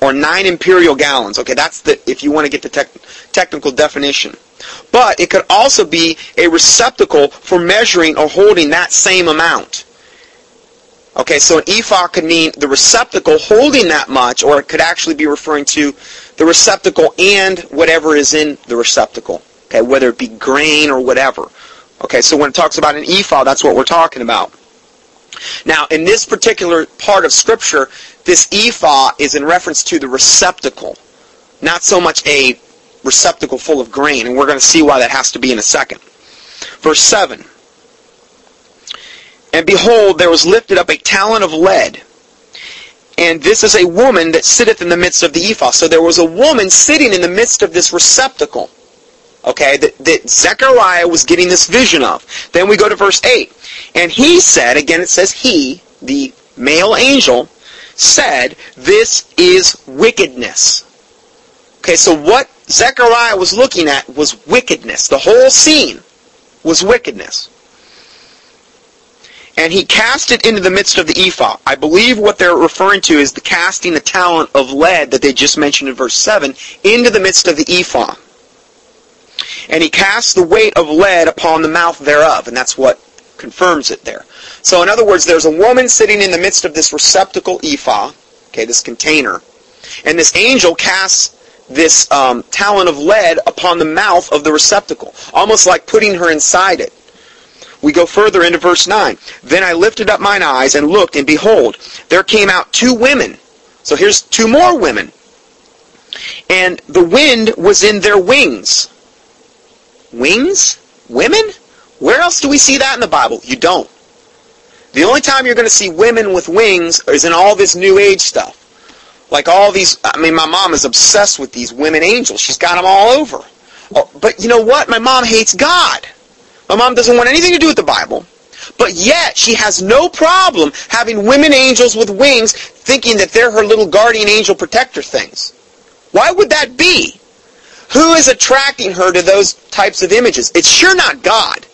or 9 imperial gallons. Okay, that's the if you want to get the tech, technical definition. But it could also be a receptacle for measuring or holding that same amount. Okay, so an ephah could mean the receptacle holding that much, or it could actually be referring to the receptacle and whatever is in the receptacle. Okay, whether it be grain or whatever. Okay, so when it talks about an ephah, that's what we're talking about. Now, in this particular part of Scripture, this ephah is in reference to the receptacle, not so much a receptacle full of grain, and we're going to see why that has to be in a second. Verse 7. And behold, there was lifted up a talent of lead, and this is a woman that sitteth in the midst of the ephah. So there was a woman sitting in the midst of this receptacle okay, that, that Zechariah was getting this vision of. Then we go to verse 8. And he said, again it says he, the male angel, said, this is wickedness. Okay, so what Zechariah was looking at was wickedness. The whole scene was wickedness. And he cast it into the midst of the ephah. I believe what they're referring to is the casting the talent of lead that they just mentioned in verse 7 into the midst of the ephah and he casts the weight of lead upon the mouth thereof. And that's what confirms it there. So in other words, there's a woman sitting in the midst of this receptacle ephah, okay, this container, and this angel casts this um, talent of lead upon the mouth of the receptacle, almost like putting her inside it. We go further into verse 9. Then I lifted up mine eyes and looked, and behold, there came out two women. So here's two more women. And the wind was in their wings. Wings? Women? Where else do we see that in the Bible? You don't. The only time you're going to see women with wings is in all this New Age stuff. Like all these, I mean, my mom is obsessed with these women angels. She's got them all over. Oh, but you know what? My mom hates God. My mom doesn't want anything to do with the Bible. But yet, she has no problem having women angels with wings thinking that they're her little guardian angel protector things. Why would that be? Who is attracting her to those types of images? It's sure not God.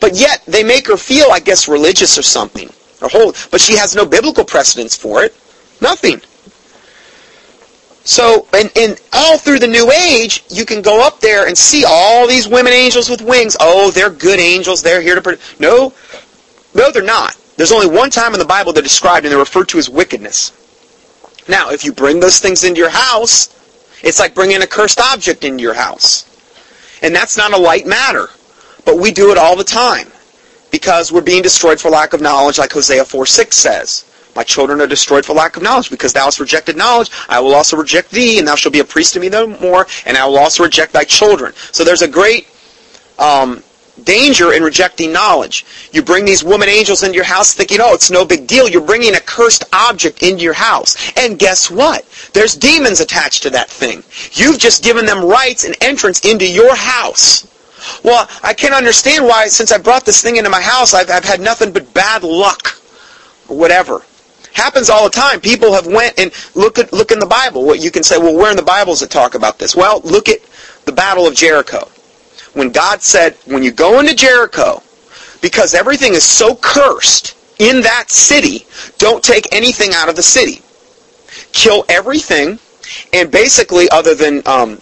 But yet they make her feel, I guess, religious or something. Or holy. But she has no biblical precedence for it. Nothing. So, and, and all through the New Age, you can go up there and see all these women angels with wings. Oh, they're good angels. They're here to... No, no, they're not. There's only one time in the Bible they're described, and they're referred to as wickedness. Now, if you bring those things into your house, it's like bringing a cursed object into your house. And that's not a light matter. But we do it all the time because we're being destroyed for lack of knowledge, like Hosea 4 6 says. My children are destroyed for lack of knowledge, because thou hast rejected knowledge, I will also reject thee, and thou shalt be a priest to me no more, and I will also reject thy children. So there's a great um, danger in rejecting knowledge. You bring these woman angels into your house thinking, oh, it's no big deal. You're bringing a cursed object into your house. And guess what? There's demons attached to that thing. You've just given them rights and entrance into your house. Well, I can't understand why, since I brought this thing into my house, I've, I've had nothing but bad luck. Or whatever. Happens all the time. People have went and look at look in the Bible. What you can say, well, where in the Bible does it talk about this? Well, look at the Battle of Jericho when God said, when you go into Jericho, because everything is so cursed in that city, don't take anything out of the city. Kill everything, and basically, other than um,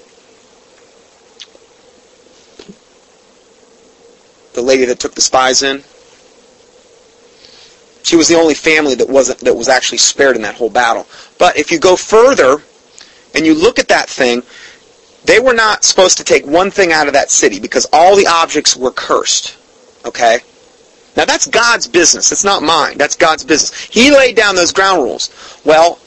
the lady that took the spies in, She was the only family that wasn't that was actually spared in that whole battle. But if you go further and you look at that thing, they were not supposed to take one thing out of that city because all the objects were cursed. Okay? Now that's God's business. It's not mine. That's God's business. He laid down those ground rules. Well,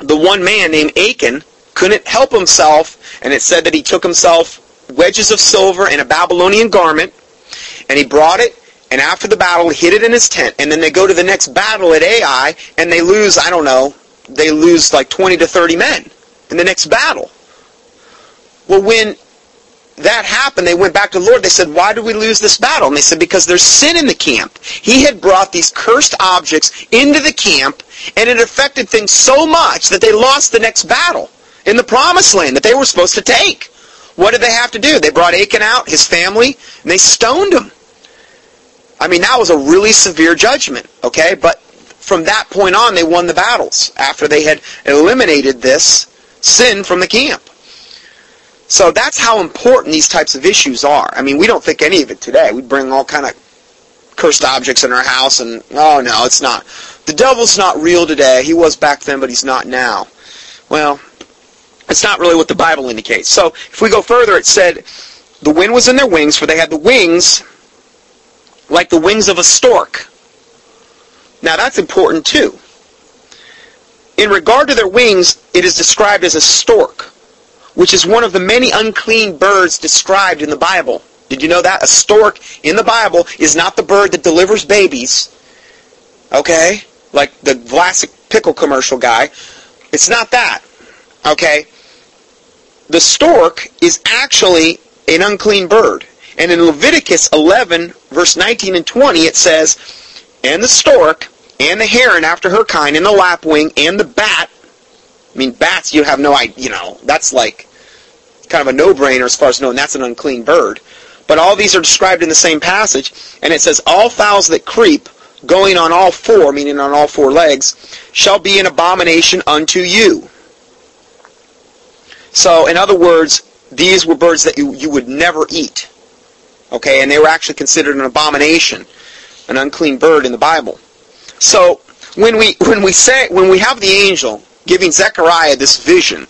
the one man named Achan couldn't help himself, and it said that he took himself wedges of silver and a Babylonian garment, and he brought it, and after the battle, he hid it in his tent, and then they go to the next battle at Ai, and they lose, I don't know, they lose like 20 to 30 men in the next battle. Well, when that happened, they went back to the Lord. They said, why did we lose this battle? And they said, because there's sin in the camp. He had brought these cursed objects into the camp, and it affected things so much that they lost the next battle in the promised land that they were supposed to take. What did they have to do? They brought Achan out, his family, and they stoned him. I mean, that was a really severe judgment, okay? But from that point on, they won the battles after they had eliminated this sin from the camp. So that's how important these types of issues are. I mean, we don't think any of it today. We bring all kind of cursed objects in our house and, oh no, it's not. The devil's not real today. He was back then, but he's not now. Well, it's not really what the Bible indicates. So if we go further, it said the wind was in their wings, for they had the wings like the wings of a stork. Now that's important too. In regard to their wings, it is described as a stork, which is one of the many unclean birds described in the Bible. Did you know that? A stork in the Bible is not the bird that delivers babies. Okay? Like the Vlasic pickle commercial guy. It's not that. Okay? The stork is actually an unclean bird. And in Leviticus 11, verse 19 and 20, it says, And the stork, and the heron after her kind, and the lapwing, and the bat. I mean, bats, you have no idea, you know, that's like kind of a no-brainer as far as knowing that's an unclean bird. But all these are described in the same passage, and it says, All fowls that creep, going on all four, meaning on all four legs, shall be an abomination unto you. So, in other words, these were birds that you, you would never eat. Okay, and they were actually considered an abomination, an unclean bird in the Bible. So when we when we say when we have the angel giving Zechariah this vision,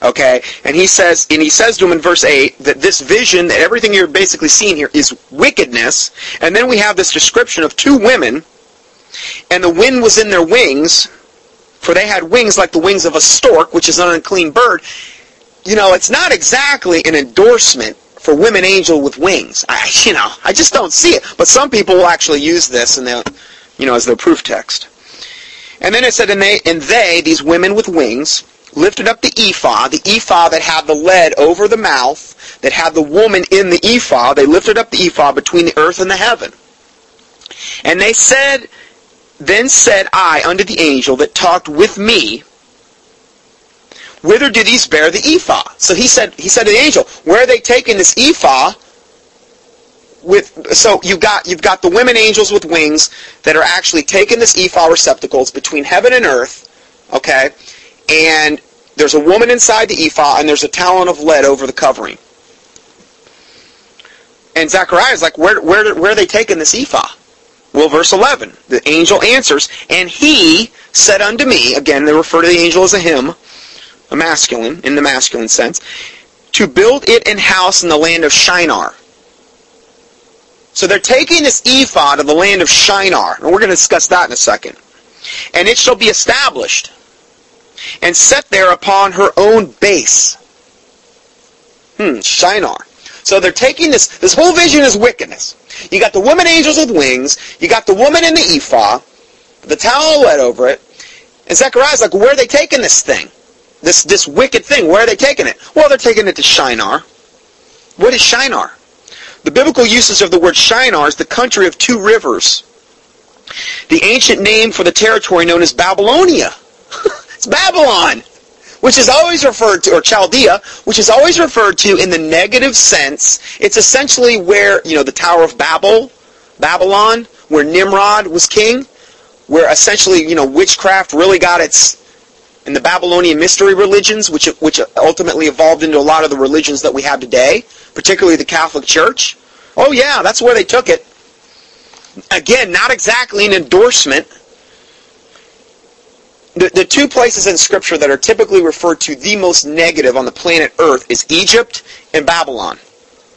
okay, and he says and he says to him in verse eight that this vision, that everything you're basically seeing here is wickedness, and then we have this description of two women, and the wind was in their wings, for they had wings like the wings of a stork, which is an unclean bird. You know, it's not exactly an endorsement for women angel with wings. I, you know, I just don't see it. But some people will actually use this and they you know, as their proof text. And then it said, and they, and they, these women with wings, lifted up the ephah, the ephah that had the lead over the mouth, that had the woman in the ephah. They lifted up the ephah between the earth and the heaven. And they said, then said I unto the angel that talked with me, Whither do these bear the ephah? So he said, he said to the angel, Where are they taking this ephah? With so you've got you've got the women angels with wings that are actually taking this ephah receptacles between heaven and earth, okay, and there's a woman inside the ephah and there's a talent of lead over the covering. And Zechariah is like, where, where, where are they taking this ephah? Well, verse 11, the angel answers, and he said unto me, again, they refer to the angel as a him, a masculine, in the masculine sense, to build it an house in the land of Shinar. So they're taking this ephod of the land of Shinar, and we're going to discuss that in a second. And it shall be established and set there upon her own base. Hmm, Shinar. So they're taking this, this whole vision is wickedness. You got the woman angels with wings, you got the woman in the ephod, the towel lead over it, and Zechariah's like, where are they taking this thing? This, this wicked thing, where are they taking it? Well, they're taking it to Shinar. What is Shinar? The biblical usage of the word Shinar is the country of two rivers. The ancient name for the territory known as Babylonia. it's Babylon, which is always referred to, or Chaldea, which is always referred to in the negative sense. It's essentially where, you know, the Tower of Babel, Babylon, where Nimrod was king, where essentially, you know, witchcraft really got its and the Babylonian mystery religions, which which ultimately evolved into a lot of the religions that we have today, particularly the Catholic Church. Oh yeah, that's where they took it. Again, not exactly an endorsement. The, the two places in Scripture that are typically referred to the most negative on the planet Earth is Egypt and Babylon.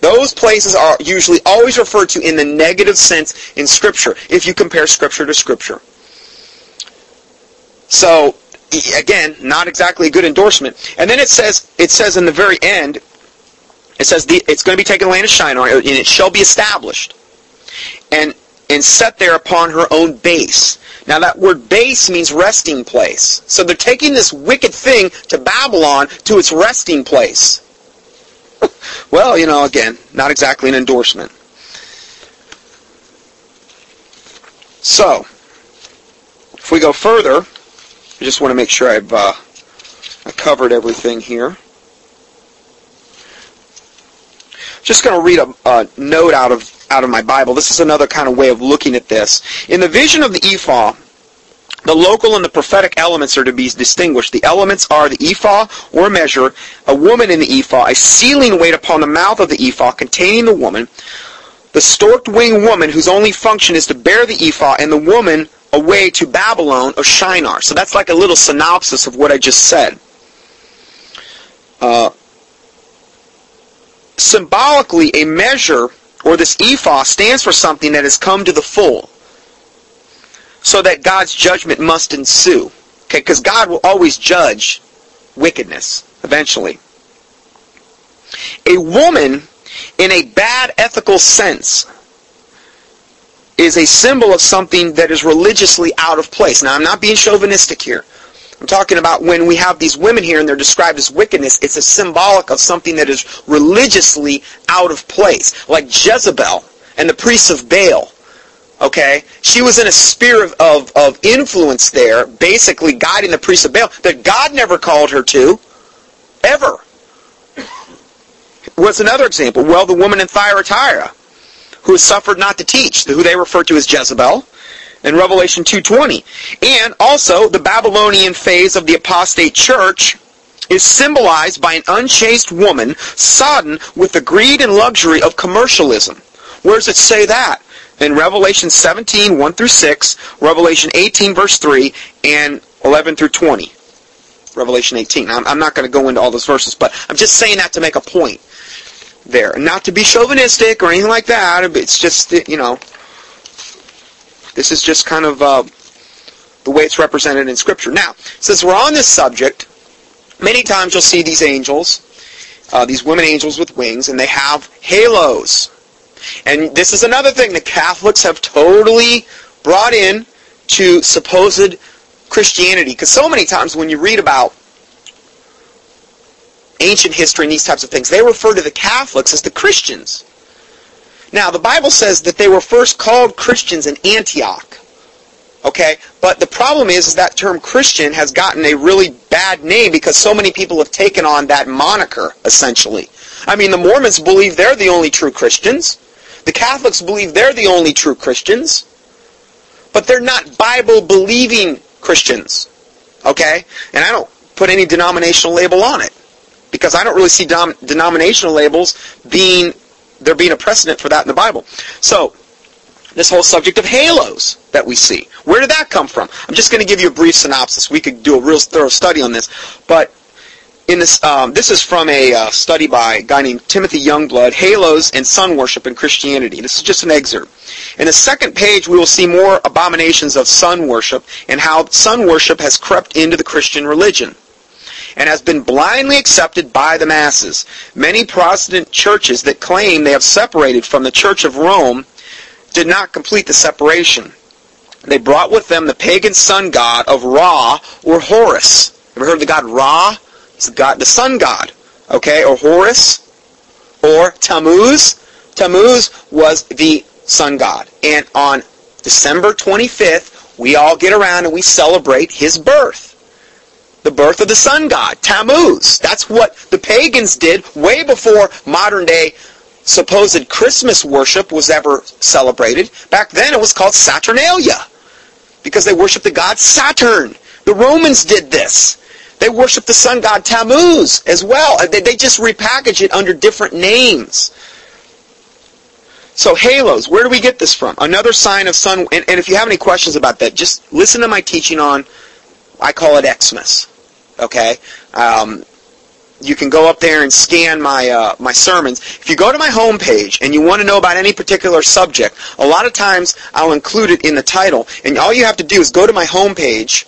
Those places are usually always referred to in the negative sense in Scripture, if you compare Scripture to Scripture. So, again, not exactly a good endorsement. And then it says, it says in the very end, it says the, it's going to be taken land of Shinar, and it shall be established, and and set there upon her own base. Now that word base means resting place. So they're taking this wicked thing to Babylon to its resting place. well, you know, again, not exactly an endorsement. So, if we go further, I just want to make sure I've uh, I covered everything here. Just going to read a, a note out of out of my Bible. This is another kind of way of looking at this. In the vision of the ephah, the local and the prophetic elements are to be distinguished. The elements are the ephah or measure, a woman in the ephah, a sealing weight upon the mouth of the ephah containing the woman, the storked winged woman whose only function is to bear the ephah, and the woman away to Babylon or Shinar. So that's like a little synopsis of what I just said. Uh, symbolically, a measure or this ephah stands for something that has come to the full so that God's judgment must ensue. Okay, because God will always judge wickedness eventually. A woman, in a bad ethical sense, is a symbol of something that is religiously out of place. Now, I'm not being chauvinistic here. I'm talking about when we have these women here and they're described as wickedness, it's a symbolic of something that is religiously out of place. Like Jezebel and the priests of Baal Okay? She was in a sphere of, of, of influence there, basically guiding the priests of Baal, that God never called her to, ever. What's another example? Well, the woman in Thyatira, who suffered not to teach, who they refer to as Jezebel, in Revelation 2.20. And also, the Babylonian phase of the apostate church is symbolized by an unchaste woman sodden with the greed and luxury of commercialism. Where does it say that? in Revelation 17, 1 through 6, Revelation 18, verse 3, and 11 through 20. Revelation 18. I'm, I'm not going to go into all those verses, but I'm just saying that to make a point there. Not to be chauvinistic or anything like that. It's just, you know, this is just kind of uh, the way it's represented in Scripture. Now, since we're on this subject, many times you'll see these angels, uh, these women angels with wings, and they have halos. And this is another thing the Catholics have totally brought in to supposed Christianity. Because so many times when you read about ancient history and these types of things, they refer to the Catholics as the Christians. Now, the Bible says that they were first called Christians in Antioch. Okay? But the problem is, is that term Christian has gotten a really bad name because so many people have taken on that moniker, essentially. I mean, the Mormons believe they're the only true Christians. The Catholics believe they're the only true Christians, but they're not Bible-believing Christians. Okay? And I don't put any denominational label on it because I don't really see dom- denominational labels being there being a precedent for that in the Bible. So, this whole subject of halos that we see. Where did that come from? I'm just going to give you a brief synopsis. We could do a real thorough study on this, but in this, um, this is from a uh, study by a guy named Timothy Youngblood, Halos and Sun Worship in Christianity. This is just an excerpt. In the second page, we will see more abominations of sun worship and how sun worship has crept into the Christian religion and has been blindly accepted by the masses. Many Protestant churches that claim they have separated from the Church of Rome did not complete the separation. They brought with them the pagan sun god of Ra or Horus. Ever heard of the god Ra? It's the god, the sun god, okay, or Horus, or Tammuz. Tammuz was the sun god, and on December 25th, we all get around and we celebrate his birth. The birth of the sun god, Tammuz. That's what the pagans did way before modern day supposed Christmas worship was ever celebrated. Back then it was called Saturnalia because they worshiped the god Saturn. The Romans did this. They worshiped the sun god Tammuz as well. They, just repackage it under different names. So halos, where do we get this from? Another sign of sun, and, and if you have any questions about that, just listen to my teaching on, I call it Xmas. Okay? Um, you can go up there and scan my uh, my sermons. If you go to my homepage and you want to know about any particular subject, a lot of times I'll include it in the title. And all you have to do is go to my homepage,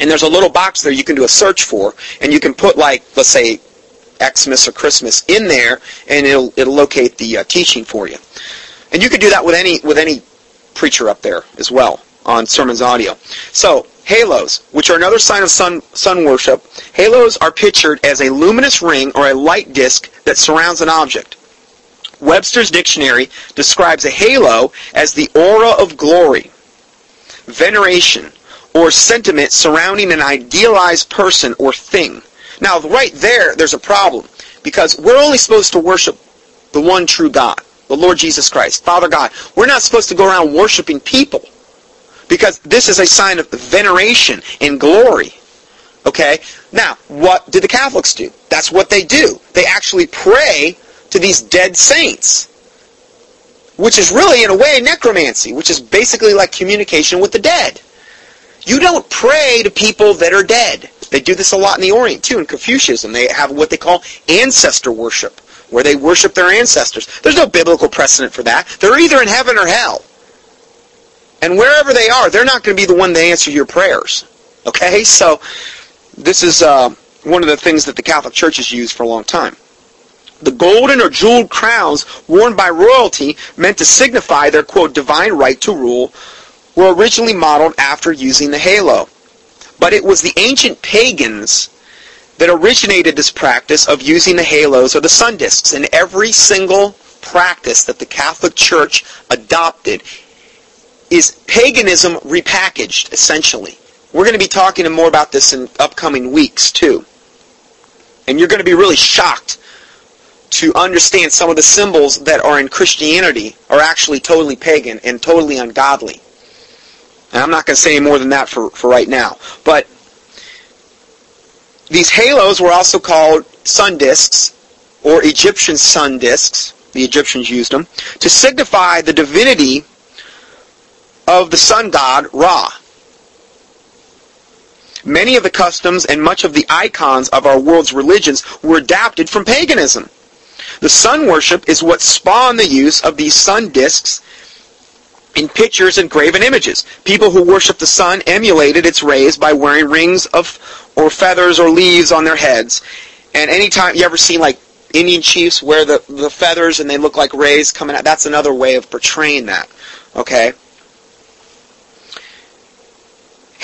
and there's a little box there you can do a search for, and you can put like, let's say, Xmas or Christmas in there, and it'll it'll locate the uh, teaching for you. And you can do that with any with any preacher up there as well on Sermons Audio. So halos, which are another sign of sun sun worship, halos are pictured as a luminous ring or a light disk that surrounds an object. Webster's dictionary describes a halo as the aura of glory, veneration, or sentiment surrounding an idealized person or thing. Now, right there, there's a problem because we're only supposed to worship the one true God, the Lord Jesus Christ, Father God. We're not supposed to go around worshiping people because this is a sign of veneration and glory. Okay? Now, what did the Catholics do? That's what they do. They actually pray to these dead saints, which is really, in a way, necromancy, which is basically like communication with the dead. You don't pray to people that are dead. They do this a lot in the Orient, too, in Confucianism. They have what they call ancestor worship, where they worship their ancestors. There's no biblical precedent for that. They're either in heaven or hell. And wherever they are, they're not going to be the one to answer your prayers. Okay? So, this is uh, one of the things that the Catholic Church has used for a long time. The golden or jeweled crowns worn by royalty meant to signify their, quote, divine right to rule were originally modeled after using the halo. But it was the ancient pagans that originated this practice of using the halos or the sun discs. And every single practice that the Catholic Church adopted is paganism repackaged, essentially. We're going to be talking more about this in upcoming weeks, too. And you're going to be really shocked to understand some of the symbols that are in Christianity are actually totally pagan and totally ungodly. And I'm not going to say any more than that for, for right now. But these halos were also called sun discs or Egyptian sun discs. The Egyptians used them to signify the divinity of the sun god Ra. Many of the customs and much of the icons of our world's religions were adapted from paganism. The sun worship is what spawned the use of these sun discs in pictures and graven images. People who worship the sun emulated its rays by wearing rings of or feathers or leaves on their heads. And anytime you ever seen like Indian chiefs wear the, the feathers and they look like rays coming out, that's another way of portraying that. Okay?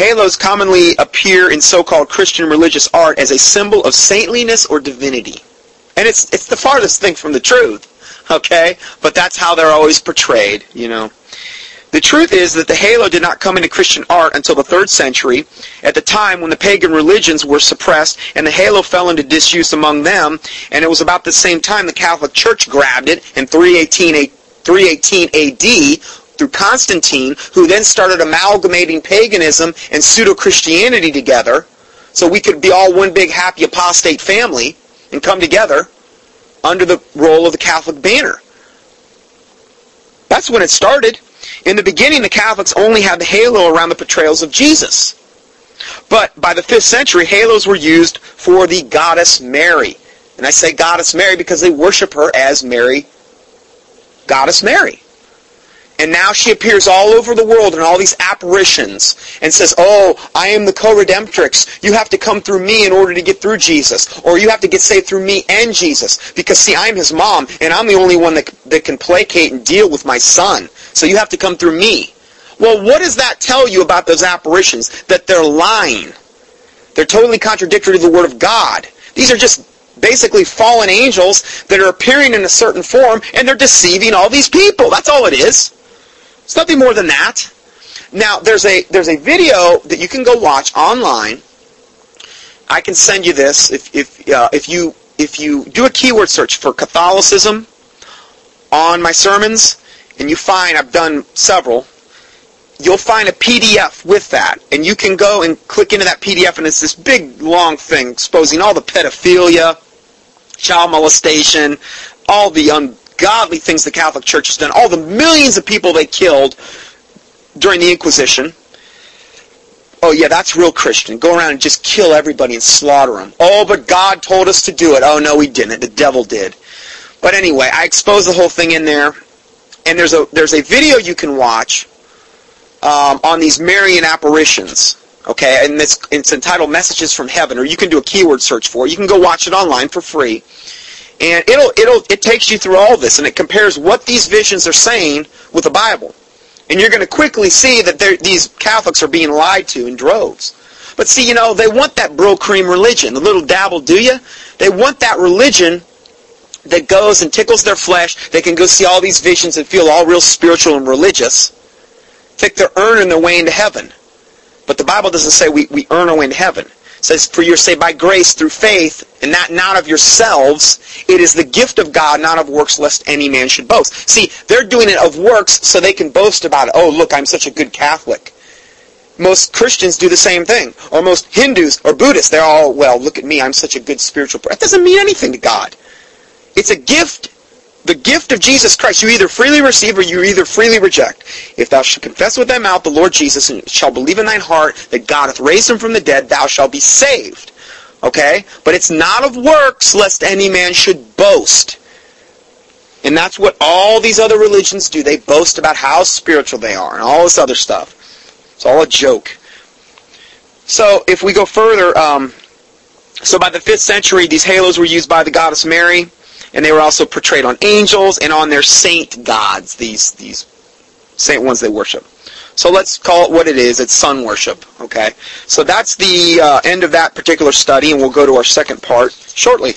Halos commonly appear in so-called Christian religious art as a symbol of saintliness or divinity. And it's it's the farthest thing from the truth, okay? But that's how they're always portrayed, you know. The truth is that the halo did not come into Christian art until the 3rd century, at the time when the pagan religions were suppressed and the halo fell into disuse among them, and it was about the same time the Catholic Church grabbed it in 318, 318 AD through Constantine, who then started amalgamating paganism and pseudo-Christianity together, so we could be all one big happy apostate family and come together under the role of the Catholic banner. That's when it started. In the beginning, the Catholics only had the halo around the portrayals of Jesus. But by the 5th century, halos were used for the goddess Mary. And I say goddess Mary because they worship her as Mary, goddess Mary. And now she appears all over the world in all these apparitions and says, Oh, I am the co-redemptrix. You have to come through me in order to get through Jesus. Or you have to get saved through me and Jesus. Because see, I'm his mom and I'm the only one that, that can placate and deal with my son. So you have to come through me. Well, what does that tell you about those apparitions? That they're lying. They're totally contradictory to the Word of God. These are just basically fallen angels that are appearing in a certain form and they're deceiving all these people. That's all it is. It's nothing more than that. Now, there's a there's a video that you can go watch online. I can send you this if if uh, if you if you do a keyword search for Catholicism on my sermons, and you find I've done several, you'll find a PDF with that, and you can go and click into that PDF, and it's this big long thing exposing all the pedophilia, child molestation, all the un- ungodly things the Catholic Church has done, all the millions of people they killed during the Inquisition. Oh yeah, that's real Christian. Go around and just kill everybody and slaughter them. Oh, but God told us to do it. Oh no, He didn't. The devil did. But anyway, I expose the whole thing in there, and there's a there's a video you can watch um, on these Marian apparitions. Okay, and it's, it's entitled "Messages from Heaven," or you can do a keyword search for it. You can go watch it online for free, and it'll it'll it takes you through all this, and it compares what these visions are saying with the Bible, and you're going to quickly see that these Catholics are being lied to in droves. But see, you know, they want that Brylcreem religion, the little dabble, do you? They want that religion that goes and tickles their flesh. They can go see all these visions and feel all real spiritual and religious. Think they're earning their way into heaven. But the Bible doesn't say we, we earn our way into heaven. It says, for you're saved by grace through faith, and that not of yourselves. It is the gift of God, not of works, lest any man should boast. See, they're doing it of works so they can boast about it. Oh, look, I'm such a good Catholic. Most Christians do the same thing. Or most Hindus or Buddhists, they're all, well, look at me, I'm such a good spiritual person. That doesn't mean anything to God. It's a gift the gift of Jesus Christ, you either freely receive or you either freely reject. If thou shalt confess with thy mouth the Lord Jesus and shalt believe in thine heart that God hath raised him from the dead, thou shalt be saved. Okay? But it's not of works, lest any man should boast. And that's what all these other religions do. They boast about how spiritual they are and all this other stuff. It's all a joke. So if we go further, um, so by the 5th century, these halos were used by the goddess Mary and they were also portrayed on angels and on their saint gods, these these saint ones they worship. So let's call it what it is. It's sun worship. Okay. So that's the uh, end of that particular study, and we'll go to our second part shortly.